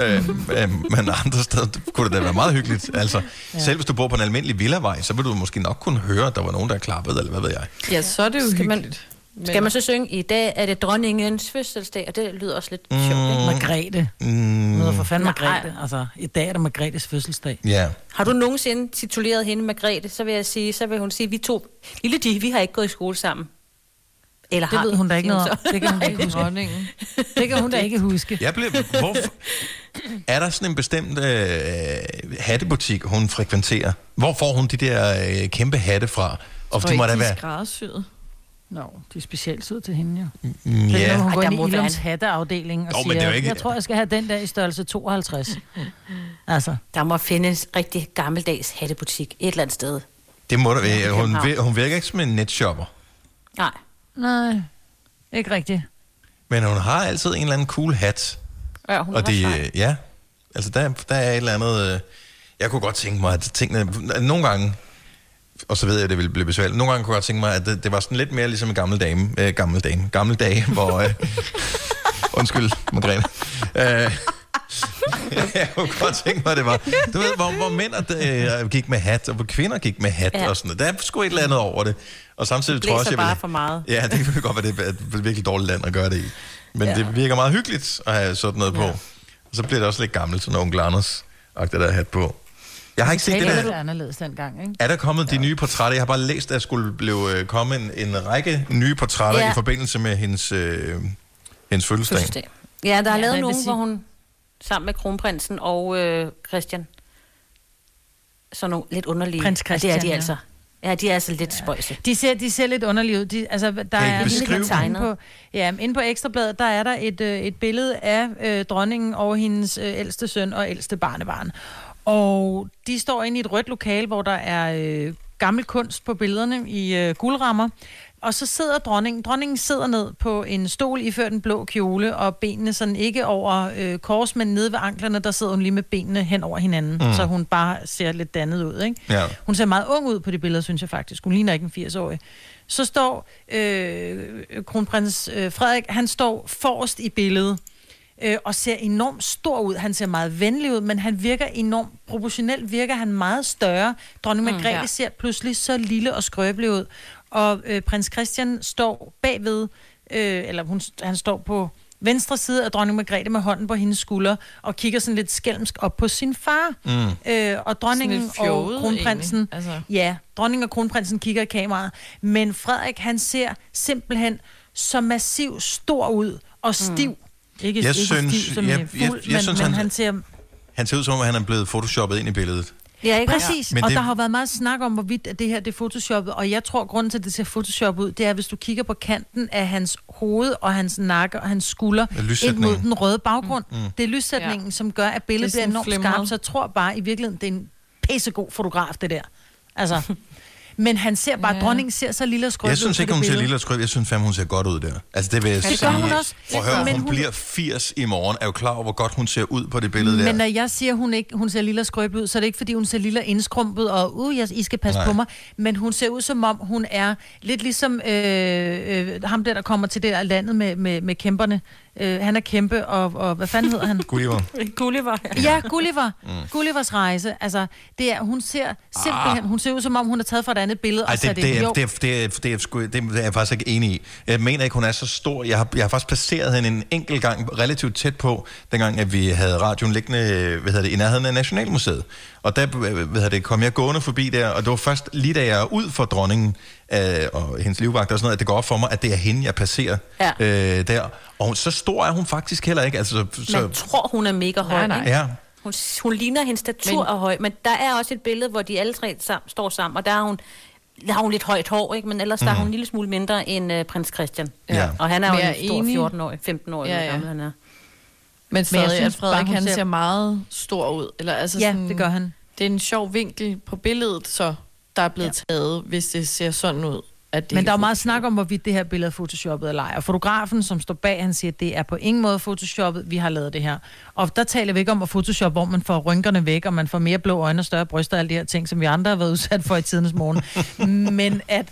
Øh, øh, men andre steder kunne det da være meget hyggeligt. Altså, ja. Selv hvis du bor på en almindelig villavej, så vil du måske nok kunne høre, at der var nogen, der klappede, eller hvad ved jeg. Ja, så er det jo Skal man- hyggeligt. Men, Skal man så synge, i dag er det dronningens fødselsdag, og det lyder også lidt Mm. sjovt, ikke? Margrethe. Mm, Noget for fanden. Margrethe. Altså, i dag er det Margrethes fødselsdag. ja. Har du nogensinde tituleret hende Margrethe, så vil jeg sige, så vil hun sige, vi to, lille de, vi har ikke gået i skole sammen. Eller Det har ved hun da ikke noget om. så. Det kan hun da ikke huske. dronningen. Det kan hun da ikke huske. Jeg blev, hvorfor, er der sådan en bestemt øh, hattebutik, hun frekventerer? Hvor får hun de der øh, kæmpe hatte fra? Og det må da er være... skræddersyet. Nå, de er specielt søde til hende, jo. Ja. Det er, når hun Ej, går der ind i være Ilums en- hatteafdeling og men siger, er ikke- jeg tror, jeg skal have den der i størrelse 52. altså, Der må findes rigtig gammeldags hattebutik et eller andet sted. Det må der være. Ja, Hun, vir- hun virker ikke som en netshopper. Nej. nej, ikke rigtigt. Men hun har altid en eller anden cool hat. Ja, hun Og det, øh, ja, altså der, der er et eller andet... Øh, jeg kunne godt tænke mig, at tingene... Nogle gange, og så ved jeg, at det ville blive besværligt. Nogle gange kunne jeg godt tænke mig, at det, det var sådan lidt mere ligesom en gammel dame. Øh, gammel dame. Gamle dage, hvor... Øh, undskyld, Margrethe. Øh, jeg kunne godt tænke mig, at det var... Du ved, hvor, hvor mænd øh, gik med hat, og hvor kvinder gik med hat Ja. og sådan noget. Der er sgu et eller andet over det. Og samtidig Det tror jeg også, jeg bare vil, for meget. Ja, det kan godt være, det er et virkelig dårligt land at gøre det i. Men ja. Det virker meget hyggeligt at have sådan noget på. Ja. Og så bliver det også lidt gammelt, sådan onkel Anders agter der hat på. Jeg har ikke set det Det er der. anderledes dengang, ikke? Er der kommet de nye portrætter? Jeg har bare læst, at der skulle blive øh, komme en, en række nye portrætter ja. Ja. i forbindelse med hendes, øh, hendes fødselsdag. Fødselsdag. Ja, der er Ja, ja, lavet nogen, sige- hvor hun sammen med kronprinsen og øh, Christian, så nogle lidt underlige. Prins Og det er Christian, de ja. altså. Ja, de er altså lidt spøjse. De ser, de ser lidt underlige ud. De, altså, der I er beskrive inde på, ja, inde på Ekstrabladet, der er der et, øh, et billede af øh, dronningen og hendes øh, ældste søn og ældste barnebarn. Og de står inde i et rødt lokal, hvor der er øh, gammel kunst på billederne i øh, guldrammer. Og så sidder dronningen, dronningen sidder ned på en stol iført en blå kjole, og benene sådan ikke over øh, kors, men nede ved anklerne, der sidder hun lige med benene hen over hinanden, Mm. så hun bare ser lidt dannet ud, ikke? Ja. Hun ser meget ung ud på det billede, synes jeg faktisk. Hun ligner ikke en 80-årig. Så står øh, kronprins øh, Frederik, han står forrest i billedet, øh, og ser enormt stor ud. Han ser meget venlig ud, men han virker enormt proportionelt, virker han meget større. Dronning Mm, Margrethe ja. ser pludselig så lille og skrøbelig ud. Og øh, prins Christian står bagved, øh, eller hun, han står på venstre side af dronning Margrethe med hånden på hendes skulder, og kigger sådan lidt skælmsk op på sin far. Mm. Øh, og dronningen lidt og kronprinsen, egentlig. Altså. ja, dronningen og kronprinsen kigger i kameraet, men Frederik, han ser simpelthen så massiv stor ud og stiv. Mm. Ikke, Jeg ikke synes- stiv som jeg- jeg, jeg- fuld, jeg men, synes, men han- han ser Han ser ud som om, han er blevet photoshoppet ind i billedet. Ja, ikke? Præcis, Men og det- der har været meget snak om, hvorvidt at det her det er photoshoppet, og jeg tror, grunden til, at det ser photoshoppet ud, det er, hvis du kigger på kanten af hans hoved og hans nakke og hans skulder Ja, ind mod den røde baggrund. Mm. Mm. Det er lyssætningen, Ja. som gør, at billedet Det er bliver enormt flimret. skarpt, så jeg tror bare i virkeligheden, det er en pissegod fotograf, det der. Altså, men han ser bare, Ja. dronningen ser så lille og skrøbelig Jeg synes ikke, hun ser lille og skrøb. Jeg synes fandme, hun ser godt ud der. Altså, det vil jeg Ja, det sige. gør hun også. Prøv at høre, Men hun, hun- bliver 80 i morgen. Er jo klar over, hvor godt hun ser ud på det billede der. Men når jeg siger, hun ikke hun ser lille og skrøbelig ud, så er det ikke, fordi hun ser lille og indskrumpet, og uh, jeg, I skal passe Nej. på mig. Men hun ser ud, som om hun er lidt ligesom øh, øh, ham der, der kommer til det der landet med, med, med kæmperne. Øh, han er kæmpe, og, og hvad fanden hedder han? Gulliver. Gulliver. Ja, Gulliver. Mm. Gullivers rejse. Altså, det er, hun ser simpelthen, hun ser ud som om, hun er taget fra et andet billede. Ah. Ej, og sat det, det, er, det, er, det, er, det, er, det er jeg faktisk ikke enig i. Jeg mener ikke, hun er så stor. Jeg har, jeg har faktisk placeret hende en enkelt gang relativt tæt på, dengang at vi havde radioen liggende hvad hedder det, i nærheden af Nationalmuseet. Og der hvad hedder det, kom jeg gående forbi der, og det var først lige da jeg er ud for dronningen øh, og hendes livvagt og sådan noget, at det går op for mig, at det er hende, jeg passerer Ja. øh, der. Og så stor er hun faktisk heller ikke. Altså, så, Man tror, hun er mega høj. Nej, nej. ikke? ja, Hun, hun ligner, hendes statur Men- er høj, men der er også et billede, hvor de alle tre sam, står sammen, og der har hun, der har hun lidt højt hår, ikke? men ellers mm. der er hun en lille smule mindre end uh, prins Christian. Ja. Og han er jo Men jeg en er stor enig. 14-årig, 15-årig, Ja, ja, ja. gammel han er. Men stadig, synes at Frederik, bare, hun han ser- ser meget stor ud. Eller, altså Ja, sådan, det gør han. Det er en sjov vinkel på billedet, så der er blevet ja. taget, hvis det ser sådan ud. At det Men der er jo meget snak om, hvorvidt det her billede er photoshoppet eller ej. Og fotografen, som står bag, han siger, at det er på ingen måde photoshoppet, vi har lavet det her. Og der taler vi ikke om at photoshoppe, hvor man får rynkerne væk, og man får mere blå øjne og større bryster og alle de her ting, som vi andre har været udsat for i tidens morgen. Men at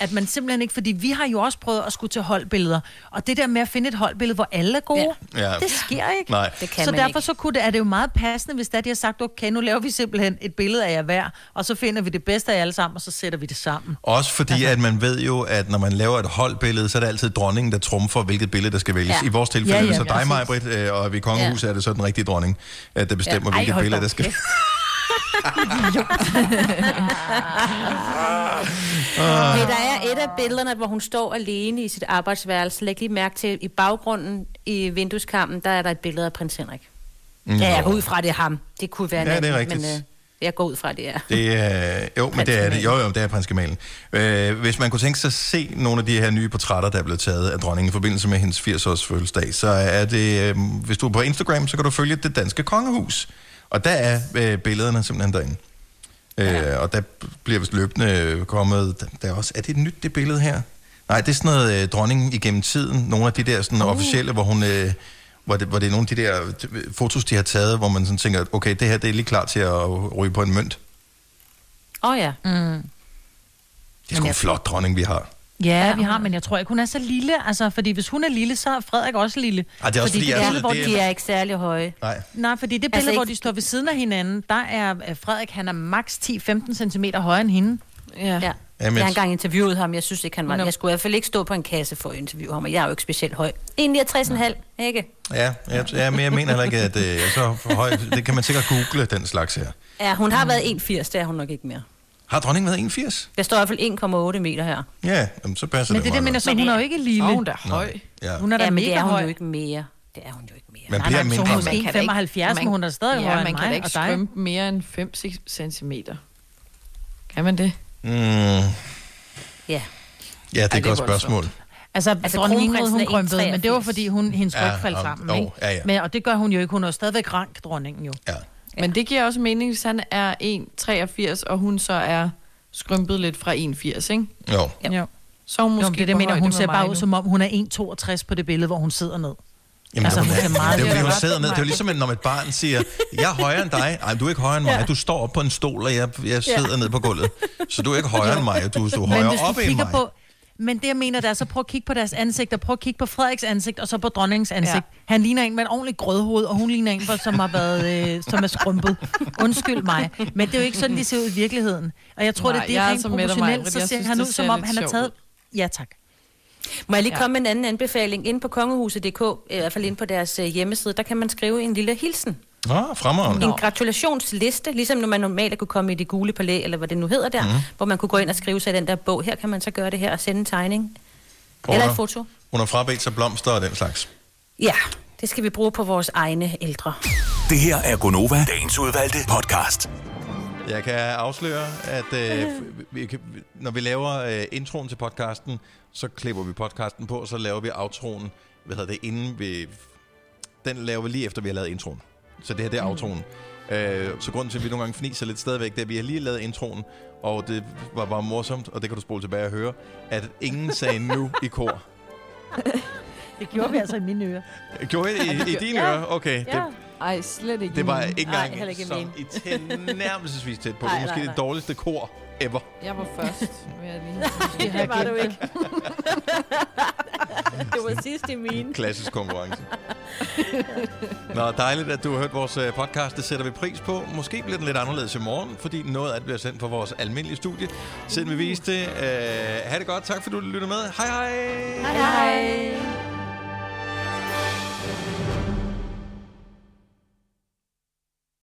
at man simpelthen ikke, fordi vi har jo også prøvet at skulle til holdbilleder, og det der med at finde et holdbillede, hvor alle er gode, Ja. det sker ikke. Nej. Det kan så man derfor ikke. så kunne det, er det jo meget passende, hvis der de har sagt, okay, nu laver vi simpelthen et billede af jer hver, og så finder vi det bedste af jer alle sammen, og så sætter vi det sammen. Også fordi, at man ved jo, at når man laver et holdbillede, så er det altid dronningen, der trumfer, hvilket billede, der skal vælges. Ja. I vores tilfælde Ja, ja, så dig. Majbrit, øh, og vi i kongehuset ja. er det så den rigtige dronning, der bestemmer, ja. Ej, hvilket billede, der skal... kæft. Ah. Der er et af billederne, hvor hun står alene i sit arbejdsværelse. Læg lige mærke til, i baggrunden i vindueskampen, der er der et billede af prins Henrik. Nå. Ja, jeg går ud fra, det er ham. Det kunne være Ja, det er rigtigt. Men øh, jeg går ud fra, det er. Det er, jo, men det er det. Jo, jo, det er prins Gemalen. Øh, hvis man kunne tænke sig at se nogle af de her nye portrætter, der er blevet taget af dronningen i forbindelse med hendes 80-års fødselsdag, så er det, øh, hvis du er på Instagram, så kan du følge det danske kongehus. Og der er øh, billederne simpelthen derinde. Øh, og der bliver vist løbende kommet, der, der er også, er det et nyt det billede her? Nej, det er sådan noget øh, dronningen igennem tiden, nogle af de der sådan, uh. officielle, hvor hun... Øh, hvor det, hvor det er nogle af de der øh, fotos, de har taget, hvor man sådan tænker, okay, det her det er lige klar til at ryge på en mønt. Åh oh, ja. Mm. Det er sgu en flot dronning, vi har. Ja, vi har, men jeg tror ikke, hun er så lille. Altså, fordi hvis hun er lille, så er Frederik også lille. Ej, det er også fordi, det jeg- billede, hvor det er- De er ikke særlig høje. Nej. Nej, fordi det billede, Altså hvor de står ved siden af hinanden, der er øh, Frederik, han er maks 10-15 cm højere end hende. Ja. Ja. Jamen, Jeg har engang interviewet ham. Jeg synes ikke, han var... Nå. Jeg skulle i hvert fald ikke stå på en kasse for at interviewe ham, og jeg er jo ikke specielt høj. 1,69,5, ikke? Ja, jeg, jeg, men jeg mener heller ikke, at øh, jeg er så for høj. Det kan man sikkert google, den slags her. Ja, hun har været 1,80, det er hun nok ikke mere. Har dronningen været 81? Der står i hvert fald 1,8 meter her. Ja, jamen, så passer Men det, det er det, meget men godt. så hun er jo ikke lille. Og hun er høj. Ja. Hun er da ja, men mega det er hun høj. jo ikke mere. Det er hun jo ikke mere. Man Nej, bliver nej, mindre. hun er Man måske kan da ikke- 75, men hun er stadig ja, højere man end kan mig ikke skrømpe mere end 5 cm. Kan man det? Mm, Ja. ja, det er et det er godt spørgsmål. Altså, Altså, dronning Ingrid, hun er krympede, men det var 1,83. fordi hun, hendes ryg Ja, faldt sammen. jo, ikke? ja, ja. Men, og det gør hun jo ikke. Hun er jo stadigvæk rank, dronningen jo. Ja. Men det giver også mening, hvis han er 1,83, og hun så er skrympet lidt fra 1,80, ikke? Jo. Jo. Så er hun Måske jo, det på mener, hun ser bare ud, som om hun er 1,62 på det billede, hvor hun sidder ned. Jamen, Altså, hun det, ser meget- det er jo fordi, Det er hun sidder ned. Det er jo ligesom, når et barn siger, jeg er højere end dig. Nej, du er ikke højere end mig. Ja. Du står op på en stol, og jeg, jeg sidder Ja. ned på gulvet. Så du er ikke højere end mig. Du, du er højere op end kigger mig. på... Men det, jeg mener, det er så prøv at kigge på deres ansigter. Prøv at kigge på Frederiks ansigt, og så på dronningens ansigt. Ja. Han ligner en med en ordentlig grødhoved, og hun ligner en, som har været, øh, som er skrumpet. Undskyld mig. Men det er jo ikke sådan, de ser ud i virkeligheden. Og jeg tror, Nej, det, det er er rent proportionelt, så ser han ud, som om han har taget... Ja, tak. Må jeg lige Ja. komme med en anden anbefaling? Inde på kongehuset.dk, i hvert fald inde på deres øh, hjemmeside, der kan man skrive en lille hilsen. Nå, fremragende. En gratulationsliste, ligesom når man normalt kunne komme i det gule palæ, eller hvad det nu hedder der, mm. hvor man kunne gå ind og skrive sig i den der bog. Her kan man så gøre det her og sende en tegning. Hun Eller har- et foto. Hun har frabedt sig blomster og den slags. Ja, det skal vi bruge på vores egne ældre. Det her er Gonova, dagens udvalgte podcast. Jeg kan afsløre, at øh, vi, kan- når vi laver øh, introen til podcasten, så klipper vi podcasten på, og så laver vi outroen, hvad hedder det, inden vi... Den laver vi lige efter, vi har lavet introen. Så det her, det er Mm. outroen. Øh, så grunden til, at vi nogle gange fniser lidt stadigvæk, det er, at vi har lige lavet introen, og det var bare morsomt, og det kan du spole tilbage og høre, at ingen sagde nu i kor. Det gjorde vi altså i mine ører. Gjorde I det i, i dine ører? Okay. Det, Ej, slet ikke. det var ikke Ej, engang heller ikke som mine. i tilnærmelsesvis tæt på. Det Ej, er måske nej, det nej. dårligste kor ever. Jeg var først, vil jeg lige Det var du ikke. det var sidst i mine. Klassisk konkurrence. Nå, dejligt, at du har hørt vores øh, podcast. Det sætter vi pris på. Måske bliver den lidt anderledes i morgen, fordi noget af det bliver sendt på vores almindelige studie. Siden vi viste det. Øh, ha' det godt. Tak, fordi du lyttede med. Hej hej. Hej hej.